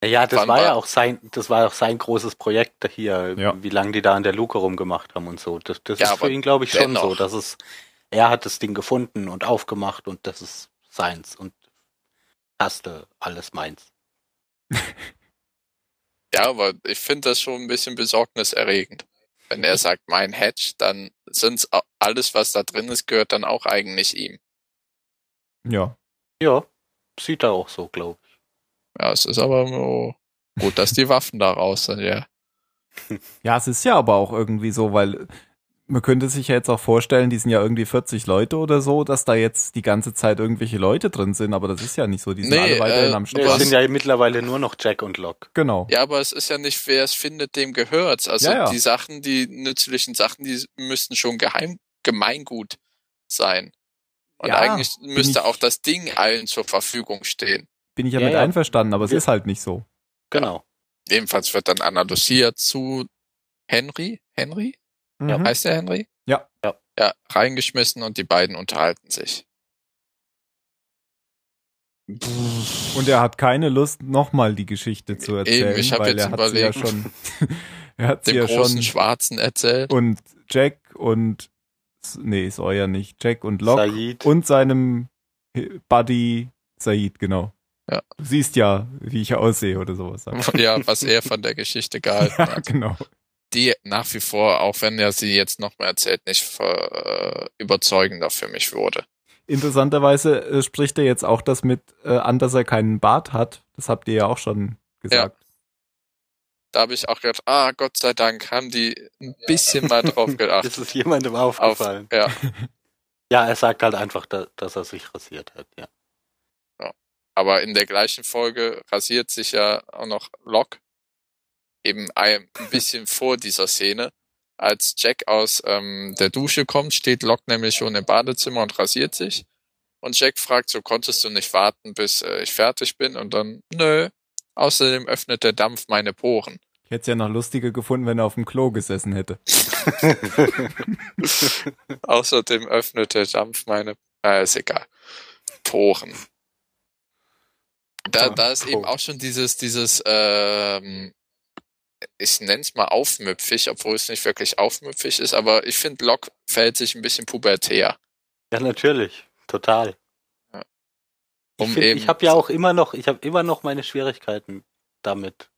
Ja, das Wann war ja auch sein, das war auch sein großes Projekt hier, Ja. wie lange die da an der Luke rumgemacht haben und so. Das, das Ja, ist für ihn, glaube ich, schon dennoch. so. dass es, er hat das Ding gefunden und aufgemacht und das ist seins und Taste, alles meins. Ja, aber ich finde das schon ein bisschen besorgniserregend. Wenn er sagt, mein Hedge, dann sind's alles, was da drin ist, gehört dann auch eigentlich ihm. Ja. Ja, sieht er auch so, glaube ich. Ja, es ist aber nur gut, dass die Waffen da raus sind, ja. Ja, es ist ja aber auch irgendwie so, weil man könnte sich ja jetzt auch vorstellen, die sind ja irgendwie 40 Leute oder so, dass da jetzt die ganze Zeit irgendwelche Leute drin sind, aber das ist ja nicht so. Die sind Nee, alle weiterhin äh, am Es Start. Was? sind ja mittlerweile nur noch Jack und Locke. Genau. Ja, aber es ist ja nicht, wer es findet, dem gehört's. Also Ja, ja. die Sachen, die nützlichen Sachen, die müssten schon geheim, Gemeingut sein. Und Ja, eigentlich müsste ich- auch das Ding allen zur Verfügung stehen. Bin ich ja, Ja, mit ja. einverstanden, aber es ist halt nicht so. Genau. Jedenfalls wird dann Anna Lucia zu Henry, Henry? Mhm. Heißt der Henry? Ja. Ja. Ja, reingeschmissen und die beiden unterhalten sich. Und er hat keine Lust, nochmal die Geschichte zu erzählen, ich hab weil jetzt er hat sie ja überlegt. schon, er hat sie Dem ja großen schon Schwarzen erzählt. und Jack und nee, Sawyer nicht, Jack und Locke Said. und seinem Buddy Said, genau. Ja. Du siehst ja, wie ich aussehe oder sowas. ja, was er von der Geschichte gehalten ja, hat. genau. Die nach wie vor, auch wenn er sie jetzt nochmal erzählt, nicht ver, äh, überzeugender für mich wurde. Interessanterweise äh, spricht er jetzt auch das mit äh, an, dass er keinen Bart hat. Das habt ihr ja auch schon gesagt. Da habe ich auch gedacht, ah, Gott sei Dank haben die ein bisschen mal drauf Ist geachtet. es jemandem Auf, aufgefallen? ja, Ja, er sagt halt einfach, da, dass er sich rasiert hat, ja. aber in der gleichen Folge rasiert sich ja auch noch Locke eben ein bisschen vor dieser Szene. Als Jack aus ähm, der Dusche kommt, steht Locke nämlich schon im Badezimmer und rasiert sich. Und Jack fragt, so konntest du nicht warten, bis äh, ich fertig bin? Und dann, nö. Außerdem öffnet der Dampf meine Poren. Ich hätte es ja noch lustiger gefunden, wenn er auf dem Klo gesessen hätte. Außerdem öffnet der Dampf meine, äh, ist egal. Poren. Da, da ist eben auch schon dieses, dieses, ähm, ich nenn's mal aufmüpfig, obwohl es nicht wirklich aufmüpfig ist, aber ich finde, Locke fällt sich ein bisschen pubertär. Ja, natürlich. Total. Ja. Ich, Um eben- ich habe ja auch immer noch, ich habe immer noch meine Schwierigkeiten damit.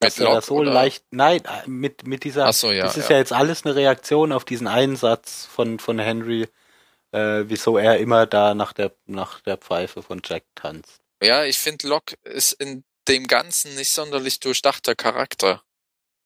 Dass Mit er Locke, das so oder? leicht, nein, äh, mit, mit dieser, Ach so, ja. das ist ja. ja jetzt alles eine Reaktion auf diesen Einsatz von, von Henry, äh, wieso er immer da nach der, nach der Pfeife von Jack tanzt. Ja, ich finde, Locke ist in dem Ganzen nicht sonderlich durchdachter Charakter.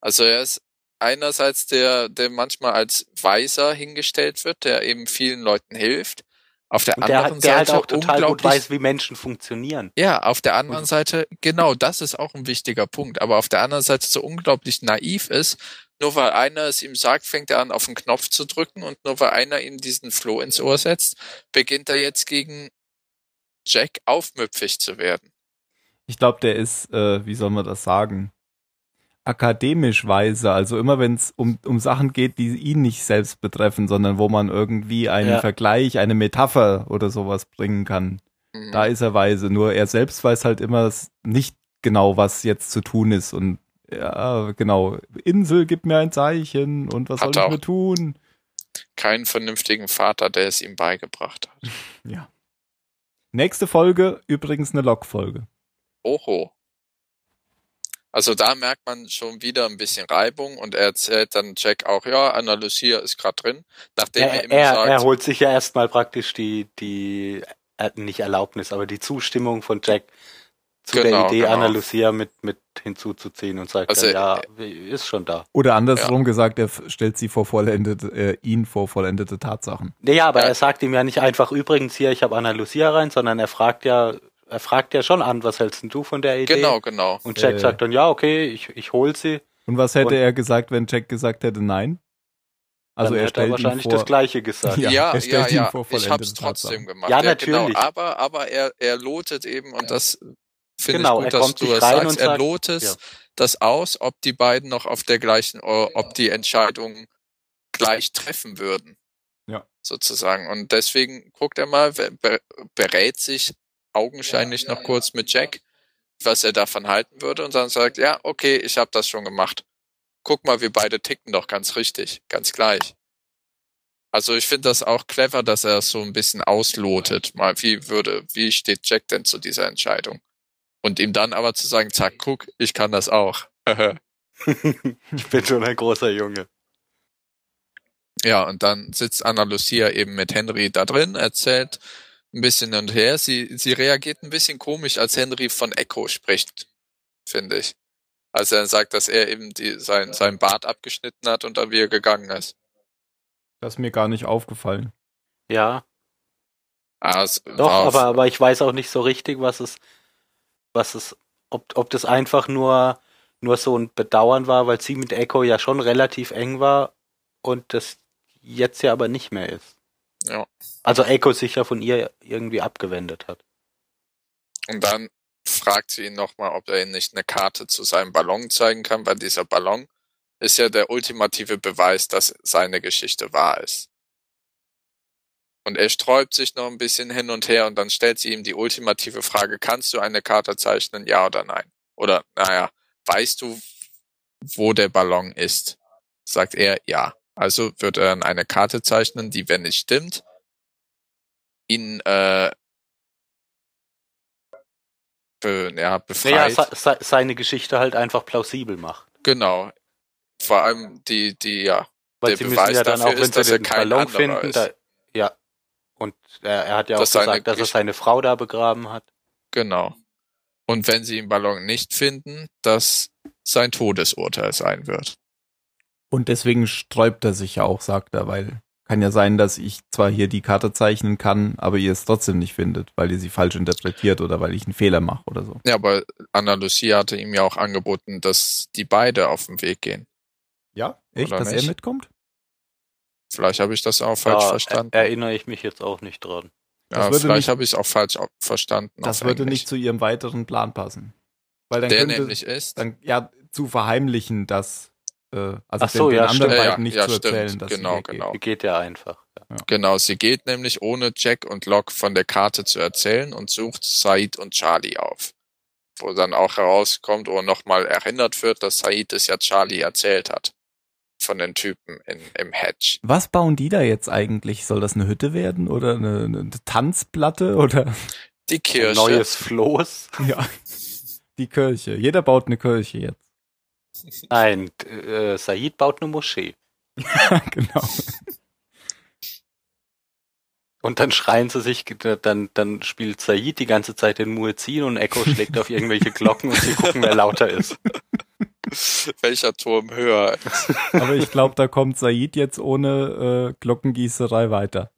Also er ist einerseits der, der manchmal als Weiser hingestellt wird, der eben vielen Leuten hilft. Auf der der, anderen der halt Seite auch total gut weiß, wie Menschen funktionieren. Ja, auf der anderen Seite, genau, das ist auch ein wichtiger Punkt. Aber auf der anderen Seite so unglaublich naiv ist, nur weil einer es ihm sagt, fängt er an, auf den Knopf zu drücken und nur weil einer ihm diesen Floh ins Ohr setzt, beginnt er jetzt gegen Jack aufmüpfig zu werden. Ich glaube, der ist, äh, wie soll man das sagen, akademisch weise. Also immer wenn es um, um Sachen geht, die ihn nicht selbst betreffen, sondern wo man irgendwie einen Ja. Vergleich, eine Metapher oder sowas bringen kann. Mhm. Da ist er weise. Nur er selbst weiß halt immer nicht genau, was jetzt zu tun ist. Und ja, genau, Insel, gib mir ein Zeichen und was Hat soll ich mir tun? Keinen vernünftigen Vater, der es ihm beigebracht hat. Ja. Nächste Folge, übrigens eine Log-Folge. Oho. Also da merkt man schon wieder ein bisschen Reibung und er erzählt dann Jack auch, ja, Anna Lucia ist gerade drin, nachdem er, Er, immer er, sagt, er holt sich ja erstmal praktisch die, die, äh, nicht Erlaubnis, aber die Zustimmung von Jack zu der Genau, Idee, genau. Anna Lucia mit, mit hinzuzuziehen und sagt Also, dann, ja, ist schon da. Oder andersrum gesagt, er stellt sie vor vollendete, äh, ihn vor vollendete Tatsachen. Naja, aber Ja. er sagt ihm ja nicht einfach, übrigens hier, ich habe Anna Lucia rein, sondern er fragt ja, er fragt ja schon an, was hältst denn du von der Idee? genau, genau. Und Jack Äh. sagt dann, ja, okay, ich, ich hol sie. Und was hätte Und- er gesagt, wenn Jack gesagt hätte nein? Also Dann er hätte stellt ihn wahrscheinlich vor, das Gleiche gesagt. Ja, Ja, er ja, stellt ihn ja. vor ich hab's vollendeten trotzdem gemacht. Ja, Genau. natürlich. Aber, aber er, er lotet eben, und das finde Genau, ich er gut, dass kommt du nicht das rein sagst, und er sagt- lotet ja. das aus, ob die beiden noch auf der gleichen, ob die Entscheidung gleich treffen würden. Ja. Sozusagen. Und deswegen guckt er mal, berät sich augenscheinlich noch kurz mit Jack, was er davon halten würde, und dann sagt, ja, okay, ich habe das schon gemacht. Guck mal, wir beide ticken doch ganz richtig, ganz gleich. Also ich finde das auch clever, dass er so ein bisschen auslotet. Mal, wie würde, wie steht Jack denn zu dieser Entscheidung? Und ihm dann aber zu sagen, zack, guck, ich kann das auch. ich bin schon ein großer Junge. ja, und dann sitzt Anna Lucia eben mit Henry da drin, erzählt ein bisschen hin und her. Sie, sie reagiert ein bisschen komisch, als Henry von Echo spricht, finde ich. Als er sagt, dass er eben die, sein, sein Bart abgeschnitten hat und dann wieder gegangen ist. Das ist mir gar nicht aufgefallen. Ja, Ah, es doch, aber, aber ich weiß auch nicht so richtig, was es, was es, ob, ob das einfach nur, nur so ein Bedauern war, weil sie mit Echo ja schon relativ eng war und das jetzt ja aber nicht mehr ist. Ja. Also Echo sich ja von ihr irgendwie abgewendet hat. Und dann fragt sie ihn nochmal, ob er ihm nicht eine Karte zu seinem Ballon zeigen kann, weil dieser Ballon ist ja der ultimative Beweis, dass seine Geschichte wahr ist. Und er sträubt sich noch ein bisschen hin und her und dann stellt sie ihm die ultimative Frage, kannst du eine Karte zeichnen, ja oder nein? Oder, naja, weißt du, wo der Ballon ist? Sagt er, ja. Also wird er dann eine Karte zeichnen, die, wenn es stimmt, ihn äh, be, ja, Naja, befreit. se, se, seine Geschichte halt einfach plausibel macht. Genau. Vor allem die, die, ja. Weil Der sie Beweis müssen ja dann auch, wenn ist, dass sie er den kein Ballon finden, da, ja. Und er, er hat ja auch Dass gesagt, dass er seine Frau da begraben hat. Genau. Und wenn sie den Ballon nicht finden, dass sein Todesurteil sein wird. Und deswegen sträubt er sich ja auch, sagt er, weil kann ja sein, dass ich zwar hier die Karte zeichnen kann, aber ihr es trotzdem nicht findet, weil ihr sie falsch interpretiert oder weil ich einen Fehler mache oder so. Ja, aber Anna Lucia hatte ihm ja auch angeboten, dass die beide auf den Weg gehen. Ja? Echt, Oder dass nicht? er mitkommt? Vielleicht habe ich das auch falsch Da verstanden. er- erinnere ich mich jetzt auch nicht dran. ja, vielleicht habe ich es auch falsch verstanden. Das würde Englisch. nicht zu ihrem weiteren Plan passen. Weil dann Der könnte, nämlich ist. dann ja zu verheimlichen, dass äh, also Ach so, den, ja, den anderen stimmt. beiden nicht Ja, zu stimmt. erzählen, dass Genau, sie weggeht. genau. Die geht ja einfach. Ja. Genau, sie geht nämlich ohne Jack und Locke von der Karte zu erzählen und sucht Said und Charlie auf. Wo dann auch herauskommt oder nochmal erinnert wird, dass Said es ja Charlie erzählt hat. Von den Typen in, im Hedge. Was bauen die da jetzt eigentlich? Soll das eine Hütte werden oder eine, eine Tanzplatte oder Die Ein Kirche. neues Floß. ja die Kirche? Jeder baut eine Kirche jetzt. Nein, äh, Said baut eine Moschee. genau. Und dann schreien sie sich, dann, dann spielt Said die ganze Zeit den Muezzin und Echo schlägt auf irgendwelche Glocken und sie gucken, wer lauter ist. Welcher Turm höher? Aber ich glaube, da kommt Said jetzt ohne äh, Glockengießerei weiter.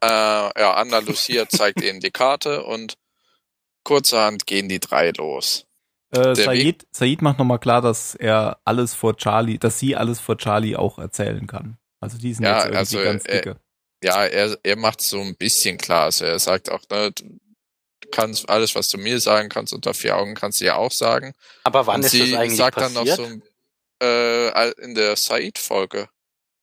Äh, ja, Anna Lucia zeigt ihnen die Karte und kurzerhand gehen die drei los. Äh, Said, Said macht nochmal klar, dass er alles vor Charlie, dass sie alles vor Charlie auch erzählen kann. Also die sind Ja, jetzt irgendwie also, ganz dicke. Ja, er, er macht so ein bisschen klar. Also er sagt auch, ne, du kannst alles, was du mir sagen kannst, unter vier Augen kannst du ja auch sagen. Aber wann und ist sie das eigentlich sagt passiert? dann noch so äh, in der Said-Folge.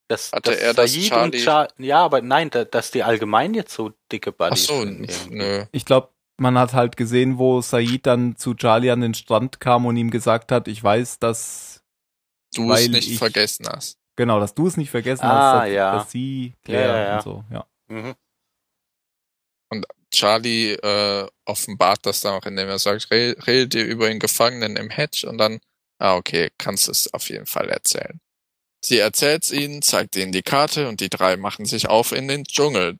dass, hatte dass er das Said Charlie- und Char ja, aber nein, da, dass die allgemein jetzt so dicke Ach Buddies so, sind. nö. Ich glaube, man hat halt gesehen, wo Said dann zu Charlie an den Strand kam und ihm gesagt hat, ich weiß, dass Du es nicht ich- vergessen hast. genau, dass du es nicht vergessen Ah, hast, dass, ja. dass sie Claire Ja, ja, ja. und so, ja. Mhm. Charlie äh, offenbart das dann auch, indem er sagt, "Re- redet ihr über den Gefangenen im Hedge und dann, ah okay, kannst du es auf jeden Fall erzählen. Sie erzählt's ihnen, zeigt ihnen die Karte und die drei machen sich auf in den Dschungel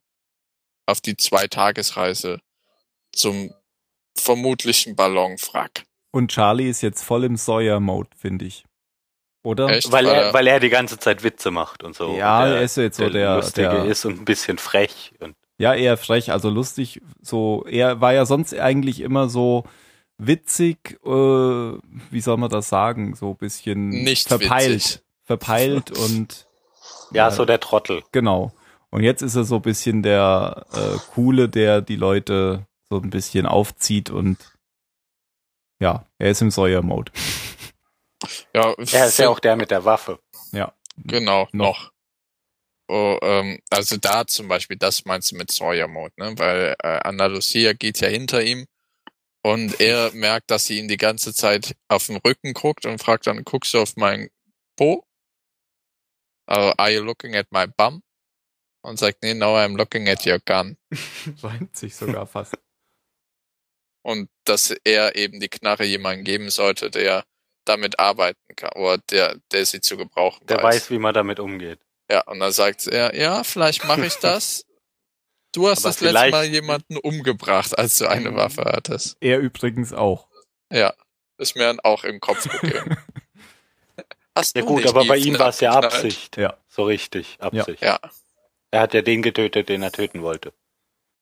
auf die Zweitagesreise zum vermutlichen Ballonwrack. Und Charlie ist jetzt voll im Sawyer-Mode, finde ich. Oder? Echt? Weil, er, weil er die ganze Zeit Witze macht und so. Ja, und der, er ist jetzt so der, Lustige der ist und ein bisschen frech. Und Ja, eher frech, also lustig. So, er war ja sonst eigentlich immer so witzig, äh, wie soll man das sagen, so ein bisschen Nicht verpeilt. witzig. verpeilt und Ja, so der Trottel. genau. Und jetzt ist er so ein bisschen der äh, coole, der die Leute so ein bisschen aufzieht und ja, er ist im Sawyer-Mode. Ja, Er ist ja auch der mit der Waffe. Ja. Genau, Noch. noch. Oh, ähm, also da zum Beispiel, das meinst du mit Sawyer Mode, ne? Weil äh, Andalusia geht ja hinter ihm und er merkt, dass sie ihn die ganze Zeit auf den Rücken guckt und fragt dann, guckst du auf meinen Po? Also, are you looking at my bum? Und sagt, nee, no, I'm looking at your gun. Reimt sich sogar fast. Und dass er eben die Knarre jemandem geben sollte, der damit arbeiten kann oder der, der sie zu gebrauchen Der weiß, wie man damit umgeht. Ja, und dann sagt er, ja, vielleicht mache ich das. Du hast Aber das letzte Mal jemanden umgebracht, als du eine Waffe hattest. Er übrigens auch. Ja, ist mir dann auch im Kopf gegangen. Hast Ja du gut, nicht aber bei ihm war es ja? Absicht. Ja. So richtig, Absicht. Ja, Er hat ja den getötet, den er töten wollte.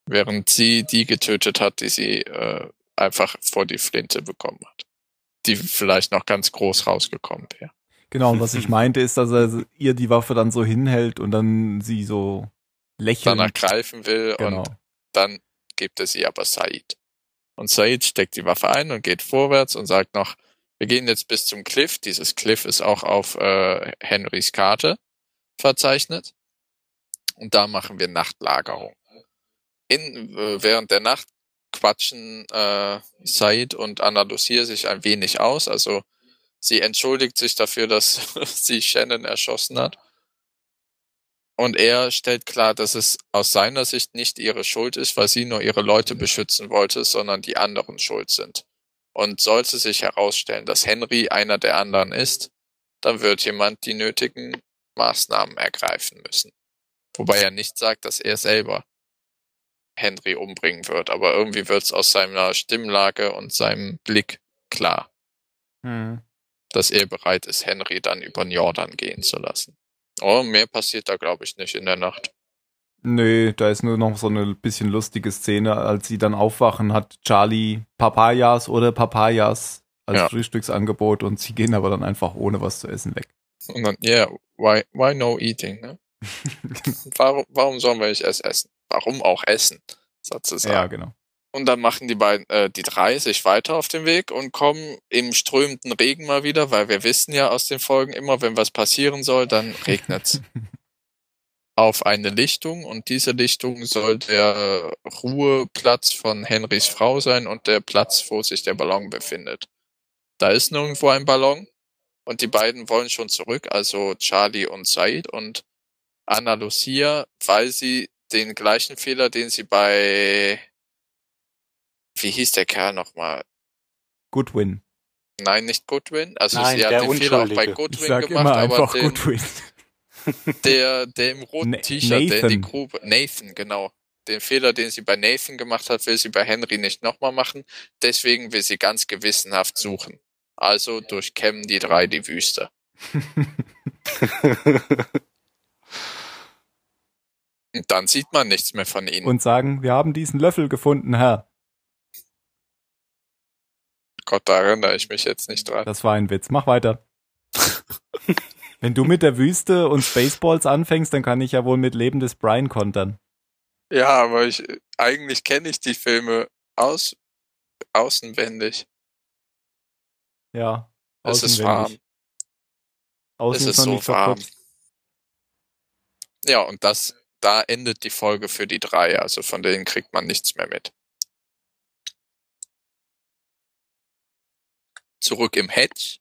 Während sie die getötet hat, die sie äh, einfach vor die Flinte bekommen hat. Die vielleicht noch ganz groß rausgekommen wäre. Genau, und was ich meinte, ist, dass er ihr die Waffe dann so hinhält und dann sie so lächelnd. Danach greifen will genau. und dann gibt er sie aber Said. Und Said steckt die Waffe ein und geht vorwärts und sagt noch, wir gehen jetzt bis zum Cliff. Dieses Cliff ist auch auf äh, Henrys Karte verzeichnet. Und da machen wir Nachtlagerung. In, äh, während der Nacht quatschen äh, Said und Andalusia sich ein wenig aus. Also sie entschuldigt sich dafür, dass sie Shannon erschossen hat. Und er stellt klar, dass es aus seiner Sicht nicht ihre Schuld ist, weil sie nur ihre Leute beschützen wollte, sondern die anderen schuld sind. Und sollte sich herausstellen, dass Henry einer der anderen ist, dann wird jemand die nötigen Maßnahmen ergreifen müssen. Wobei er nicht sagt, dass er selber Henry umbringen wird, aber irgendwie wird es aus seiner Stimmlage und seinem Blick klar, Hm. dass er bereit ist, Henry dann über den Jordan gehen zu lassen. Oh, mehr passiert da, glaube ich, nicht in der Nacht. Nö, da ist nur noch so eine bisschen lustige Szene, als sie dann aufwachen, hat Charlie Papayas oder Papayas als Ja. Frühstücksangebot und sie gehen aber dann einfach ohne was zu essen weg. Und dann, yeah, why, why no eating, ne? Warum, warum sollen wir nicht erst essen? Warum auch essen, sozusagen. ja, genau. Und dann machen die beiden, äh, die drei sich weiter auf den Weg und kommen im strömenden Regen mal wieder, weil wir wissen ja aus den Folgen immer, wenn was passieren soll, dann regnet's. auf eine Lichtung und diese Lichtung soll der Ruheplatz von Henrys Frau sein und der Platz, wo sich der Ballon befindet. Da ist nirgendwo ein Ballon und die beiden wollen schon zurück, also Charlie und Said und Anna Lucia, weil sie den gleichen Fehler, den sie bei wie hieß der Kerl nochmal? Goodwin. Nein, nicht Goodwin. Also Nein, sie hat der den Fehler auch bei Unschuldige. Ich Goodwin sag gemacht, immer aber einfach den, Goodwin. der, der im roten T-Shirt, der in die. Grube, Nathan, genau. Den Fehler, den sie bei Nathan gemacht hat, will sie bei Henry nicht nochmal machen. Deswegen will sie ganz gewissenhaft suchen. Also durchkämmen die drei die Wüste. Und dann sieht man nichts mehr von ihnen. und sagen, wir haben diesen Löffel gefunden, Herr. Gott, da erinnere ich mich jetzt nicht dran. Das war ein Witz. Mach weiter. Wenn du mit der Wüste und Spaceballs anfängst, dann kann ich ja wohl mit Leben des Brian kontern. Ja, aber ich, eigentlich kenne ich die Filme aus, außenwendig. Ja. Es ist außenwendig. warm. Außen Es ist so warm. Ja, und das, da endet die Folge für die drei, also von denen kriegt man nichts mehr mit. Zurück im Hedge.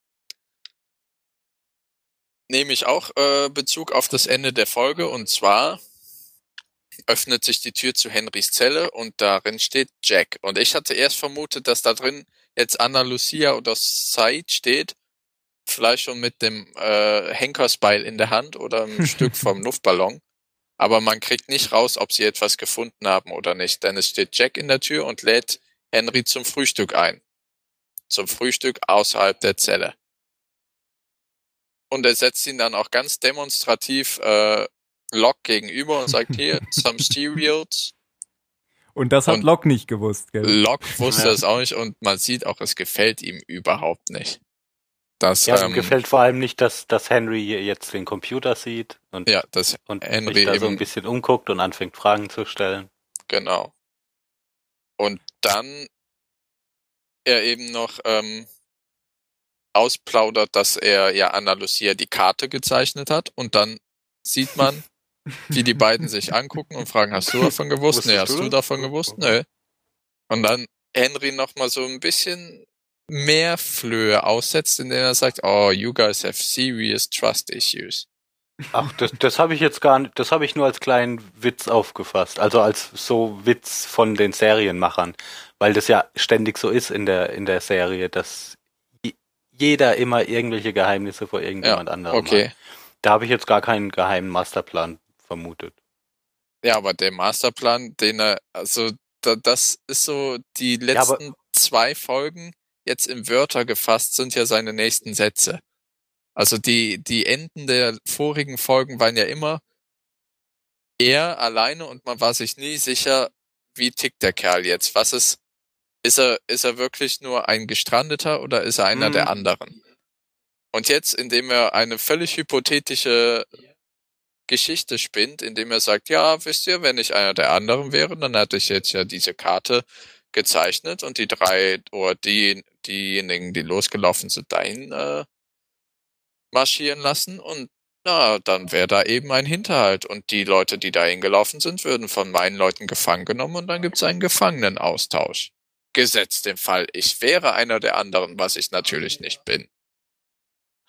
Nehme ich auch äh, Bezug auf das Ende der Folge und zwar öffnet sich die Tür zu Henrys Zelle und darin steht Jack. Und ich hatte erst vermutet, dass da drin jetzt Anna Lucia oder Said steht, vielleicht schon mit dem äh, Henkersbeil in der Hand oder ein Stück vom Luftballon. Aber man kriegt nicht raus, ob sie etwas gefunden haben oder nicht, denn es steht Jack in der Tür und lädt Henry zum Frühstück ein. Zum Frühstück außerhalb der Zelle. Und er setzt ihn dann auch ganz demonstrativ äh, Locke gegenüber und sagt hier, some cereals. Und das hat Und- Locke nicht gewusst, gell? Locke wusste Ja. es auch nicht und man sieht auch, es gefällt ihm überhaupt nicht. Das, Ja, ähm, gefällt vor allem nicht, dass, dass Henry jetzt den Computer sieht und, ja, dass und Henry sich da so eben- ein bisschen umguckt und anfängt Fragen zu stellen. Genau. Und dann er eben noch ähm, ausplaudert, dass er ja Anna Lucia die Karte gezeichnet hat und dann sieht man, wie die beiden sich angucken und fragen, hast du davon gewusst? Nee, hast du davon gewusst? Nö. Und dann Henry noch mal so ein bisschen mehr Flöhe aussetzt, indem er sagt, oh, you guys have serious trust issues. Ach, das, das habe ich jetzt gar nicht, das habe ich nur als kleinen Witz aufgefasst. Also als so Witz von den Serienmachern. Weil das ja ständig so ist in der, in der Serie, dass jeder immer irgendwelche Geheimnisse vor irgendjemand anderem Okay. hat. Da habe ich jetzt gar keinen geheimen Masterplan vermutet. Ja, aber der Masterplan, den er, also da, das ist so, die Ja, letzten zwei Folgen jetzt in Wörter gefasst sind ja seine nächsten Sätze. Also die, die Enden der vorigen Folgen waren ja immer er alleine und man war sich nie sicher, wie tickt der Kerl jetzt? Was ist, ist er, ist er wirklich nur ein Gestrandeter oder ist er einer Mhm. der anderen? Und jetzt, indem er eine völlig hypothetische Geschichte spinnt, indem er sagt, ja, wisst ihr, wenn ich einer der anderen wäre, dann hätte ich jetzt ja diese Karte gezeichnet und die drei oder die, diejenigen, die losgelaufen sind, dahin äh, marschieren lassen und na, dann wäre da eben ein Hinterhalt und die Leute, die dahin gelaufen sind, würden von meinen Leuten gefangen genommen und dann gibt's einen Gefangenenaustausch. Gesetzt den Fall, ich wäre einer der anderen, was ich natürlich nicht bin.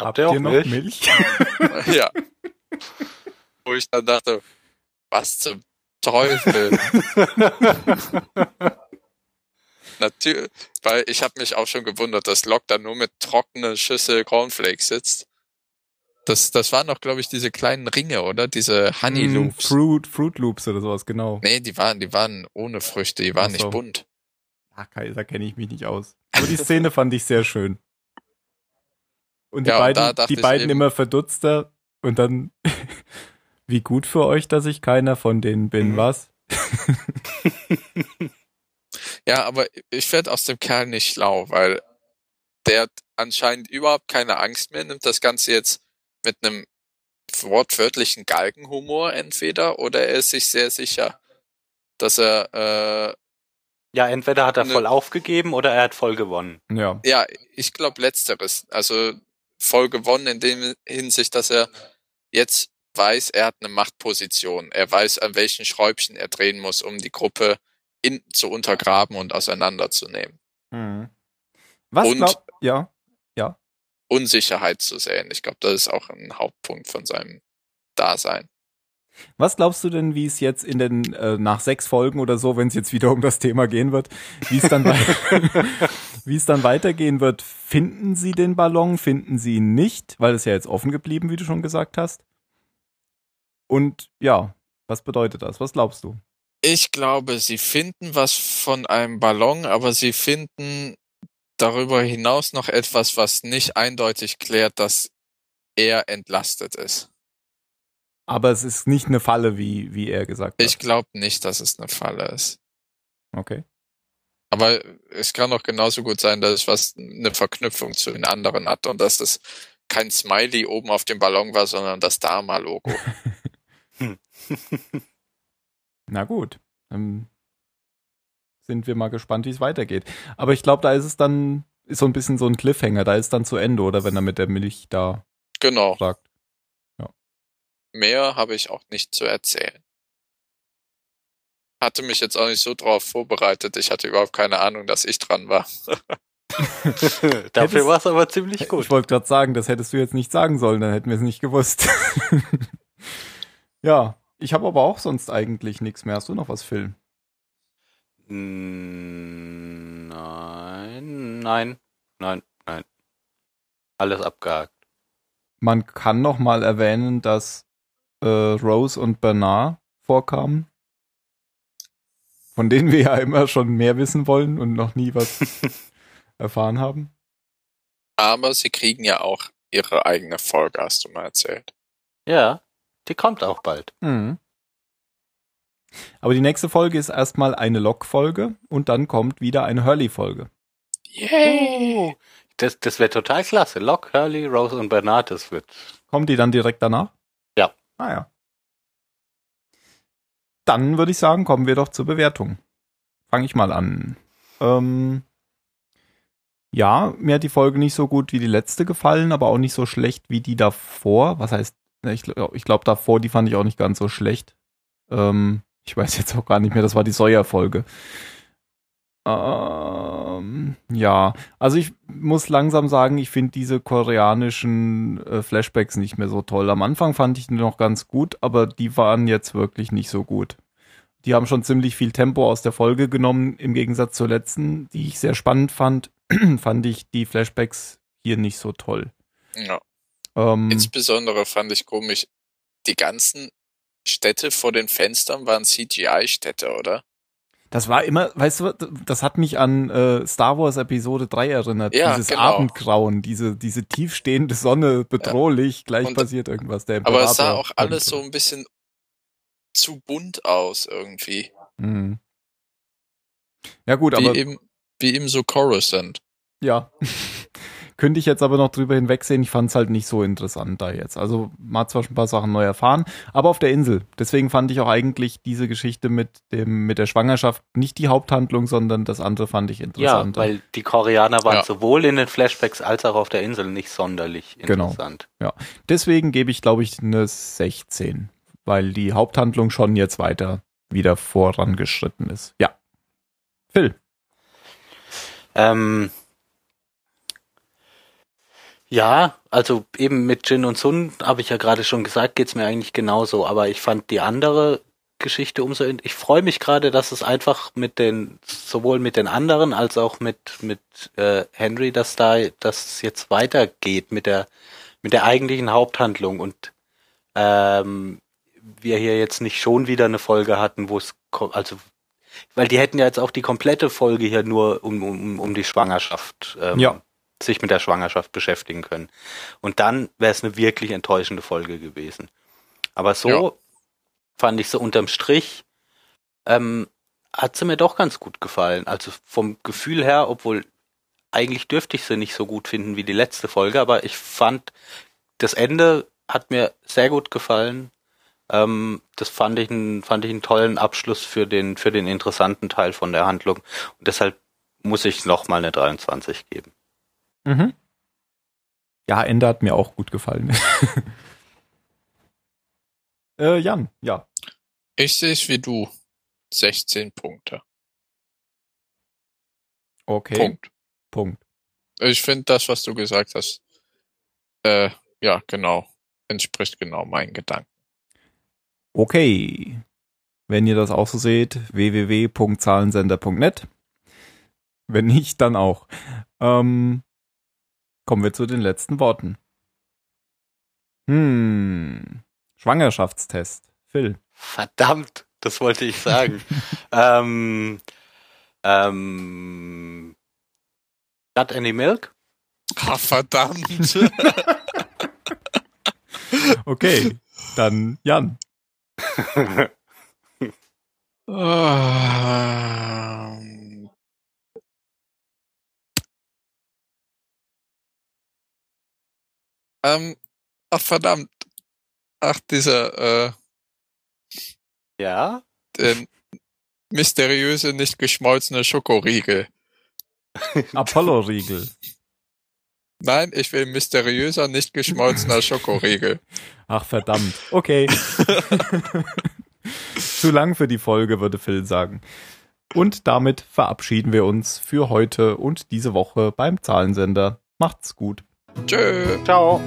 Habt ihr auch noch Milch? ja. Wo ich dann dachte, was zum Teufel? Natürlich, weil ich habe mich auch schon gewundert, dass Locke da nur mit trockener Schüssel Cornflakes sitzt. Das, das waren doch, glaube ich, diese kleinen Ringe, oder? Diese Honey Mm, Loops. Fruit, Fruit Loops oder sowas, genau. Nee, die waren, die waren ohne Früchte, die waren so. nicht bunt. Ach, da kenne ich mich nicht aus. Aber die Szene fand ich sehr schön. Und die Ja, und beiden, dachte die beiden immer verdutzter und dann, wie gut für euch, dass ich keiner von denen bin, Mhm. was? Ja, aber ich werd aus dem Kerl nicht schlau, weil der hat anscheinend überhaupt keine Angst mehr, nimmt das Ganze jetzt mit einem wortwörtlichen Galgenhumor entweder oder er ist sich sehr sicher, dass er, äh, Ja, entweder hat er Ne. voll aufgegeben oder er hat voll gewonnen. Ja. ja, ich glaube letzteres, also voll gewonnen in dem Hinsicht, dass er jetzt weiß, er hat eine Machtposition, er weiß, an welchen Schräubchen er drehen muss, um die Gruppe in, zu untergraben und auseinanderzunehmen. Mhm. Was Und- glaub, ja, Unsicherheit zu sehen. Ich glaube, das ist auch ein Hauptpunkt von seinem Dasein. was glaubst du denn, wie es jetzt in den, äh, nach sechs Folgen oder so, wenn es jetzt wieder um das Thema gehen wird, wie es dann, wie es dann weitergehen wird? Finden sie den Ballon, finden sie ihn nicht, weil es ja jetzt offen geblieben, wie du schon gesagt hast? Und ja, was bedeutet das? Was glaubst du? Ich glaube, sie finden was von einem Ballon, aber sie finden darüber hinaus noch etwas, was nicht eindeutig klärt, dass er entlastet ist. Aber es ist nicht eine Falle, wie, wie er gesagt Ich hat. glaube nicht, dass es eine Falle ist. Okay. Aber es kann auch genauso gut sein, dass es was eine Verknüpfung zu den anderen hat und dass das kein Smiley oben auf dem Ballon war, sondern das Dharma-Logo. Na gut. Dann sind wir mal gespannt, wie es weitergeht. Aber ich glaube, da ist es dann ist so ein bisschen so ein Cliffhanger. Da ist dann zu Ende, oder wenn er mit der Milch da Genau. sagt. Mehr habe ich auch nicht zu erzählen. Hatte mich jetzt auch nicht so drauf vorbereitet. Ich hatte überhaupt keine Ahnung, dass ich dran war. Dafür war es aber ziemlich gut. Ich wollte gerade sagen, das hättest du jetzt nicht sagen sollen, dann hätten wir es nicht gewusst. ja, ich habe aber auch sonst eigentlich nichts mehr. Hast du noch was, Phil? Mm, Nein, nein, nein, nein. Alles abgehakt. Man kann noch mal erwähnen, dass äh, Rose und Bernard vorkamen, von denen wir ja immer schon mehr wissen wollen und noch nie was erfahren haben. Aber sie kriegen ja auch ihre eigene Folge, hast du mal erzählt. Ja, die kommt auch bald. Mhm. Aber die nächste Folge ist erstmal eine Log-Folge und dann kommt wieder eine Hurley-Folge. Yay! das, das wäre total klasse. Locke, Hurley, Rose und Bernard, das wird. Kommen die dann direkt danach? Ja. Ah ja. Dann würde ich sagen, kommen wir doch zur Bewertung. Fange ich mal an. Ähm, ja, mir hat die Folge nicht so gut wie die letzte gefallen, aber auch nicht so schlecht wie die davor. Was heißt, ich, ich glaube davor, die fand ich auch nicht ganz so schlecht. Ähm, ich weiß jetzt auch gar nicht mehr, das war die Sawyer-Folge. Ähm, ja, also ich muss langsam sagen, ich finde diese koreanischen äh, Flashbacks nicht mehr so toll. Am Anfang fand ich die noch ganz gut, aber die waren jetzt wirklich nicht so gut. Die haben schon ziemlich viel Tempo aus der Folge genommen, im Gegensatz zur letzten, die ich sehr spannend fand, fand ich die Flashbacks hier nicht so toll. Ja. Ähm, Insbesondere fand ich komisch, die ganzen Städte vor den Fenstern waren CGI-Städte, oder? Das war immer, weißt du, das hat mich an äh, Star Wars Episode 3 erinnert. Ja, Dieses genau. Abendgrauen, diese, diese tiefstehende Sonne, bedrohlich, gleich Und- passiert irgendwas. Der Aber es sah auch alles so ein bisschen zu bunt aus irgendwie. Mhm. Ja gut, Wie aber eben, wie eben so Coruscant. ja. Könnte ich jetzt aber noch drüber hinwegsehen. Ich fand es halt nicht so interessant da jetzt. Also man hat zwar schon ein paar Sachen neu erfahren, aber auf der Insel. Deswegen fand ich auch eigentlich diese Geschichte mit dem mit der Schwangerschaft nicht die Haupthandlung, sondern das andere fand ich Ja, interessant. weil die Koreaner waren Ja. sowohl in den Flashbacks als auch auf der Insel nicht sonderlich Genau. interessant. Deswegen gebe ich, glaube ich, eine 16, weil die Haupthandlung schon jetzt weiter wieder vorangeschritten ist. Ja. Phil. Ähm, ja, also eben mit Jin und Sun, habe ich ja gerade schon gesagt, geht's mir eigentlich genauso. Aber ich fand die andere Geschichte umso. Ich freue mich gerade, dass es einfach mit den, sowohl mit den anderen als auch mit mit äh, Henry, dass da, dass es jetzt weitergeht mit der mit der eigentlichen Haupthandlung und ähm, wir hier jetzt nicht schon wieder eine Folge hatten, wo es also weil die hätten ja jetzt auch die komplette Folge hier nur um, um, um die Schwangerschaft ähm, Ja. Sich mit der Schwangerschaft beschäftigen können. Und dann wäre es eine wirklich enttäuschende Folge gewesen. Aber so Ja. fand ich so unterm Strich, ähm, hat sie mir doch ganz gut gefallen. Also vom Gefühl her, obwohl eigentlich dürfte ich sie nicht so gut finden wie die letzte Folge, aber ich fand, das Ende hat mir sehr gut gefallen. Ähm, das fand ich, einen, fand ich einen tollen Abschluss für den, für den interessanten Teil von der Handlung. Und deshalb muss ich nochmal eine 23 geben. Mhm. Ja, Ende hat mir auch gut gefallen. äh, Jan, ja. Ich sehe es wie du. 16 Punkte. Okay. Punkt. Punkt. Ich finde das, was du gesagt hast, äh, ja, genau, entspricht genau meinen Gedanken. Okay. Wenn ihr das auch so seht, www.zahlensender.net. Wenn nicht, dann auch. Ähm, kommen wir zu den letzten Worten. Hm. Schwangerschaftstest. Phil. Verdammt, das wollte ich sagen. ähm, ähm, Got any milk? Ah, verdammt. Okay. Dann Jan. Ähm, ähm, ach verdammt. Ach, dieser, äh, ja? der mysteriöse, nicht geschmolzene Schokoriegel. Apollo-Riegel. Nein, ich will mysteriöser, nicht geschmolzener Schokoriegel. Ach verdammt. Okay. Zu lang für die Folge, würde Phil sagen. Und damit verabschieden wir uns für heute und diese Woche beim Zahlensender. Macht's gut. Tschö. Ciao.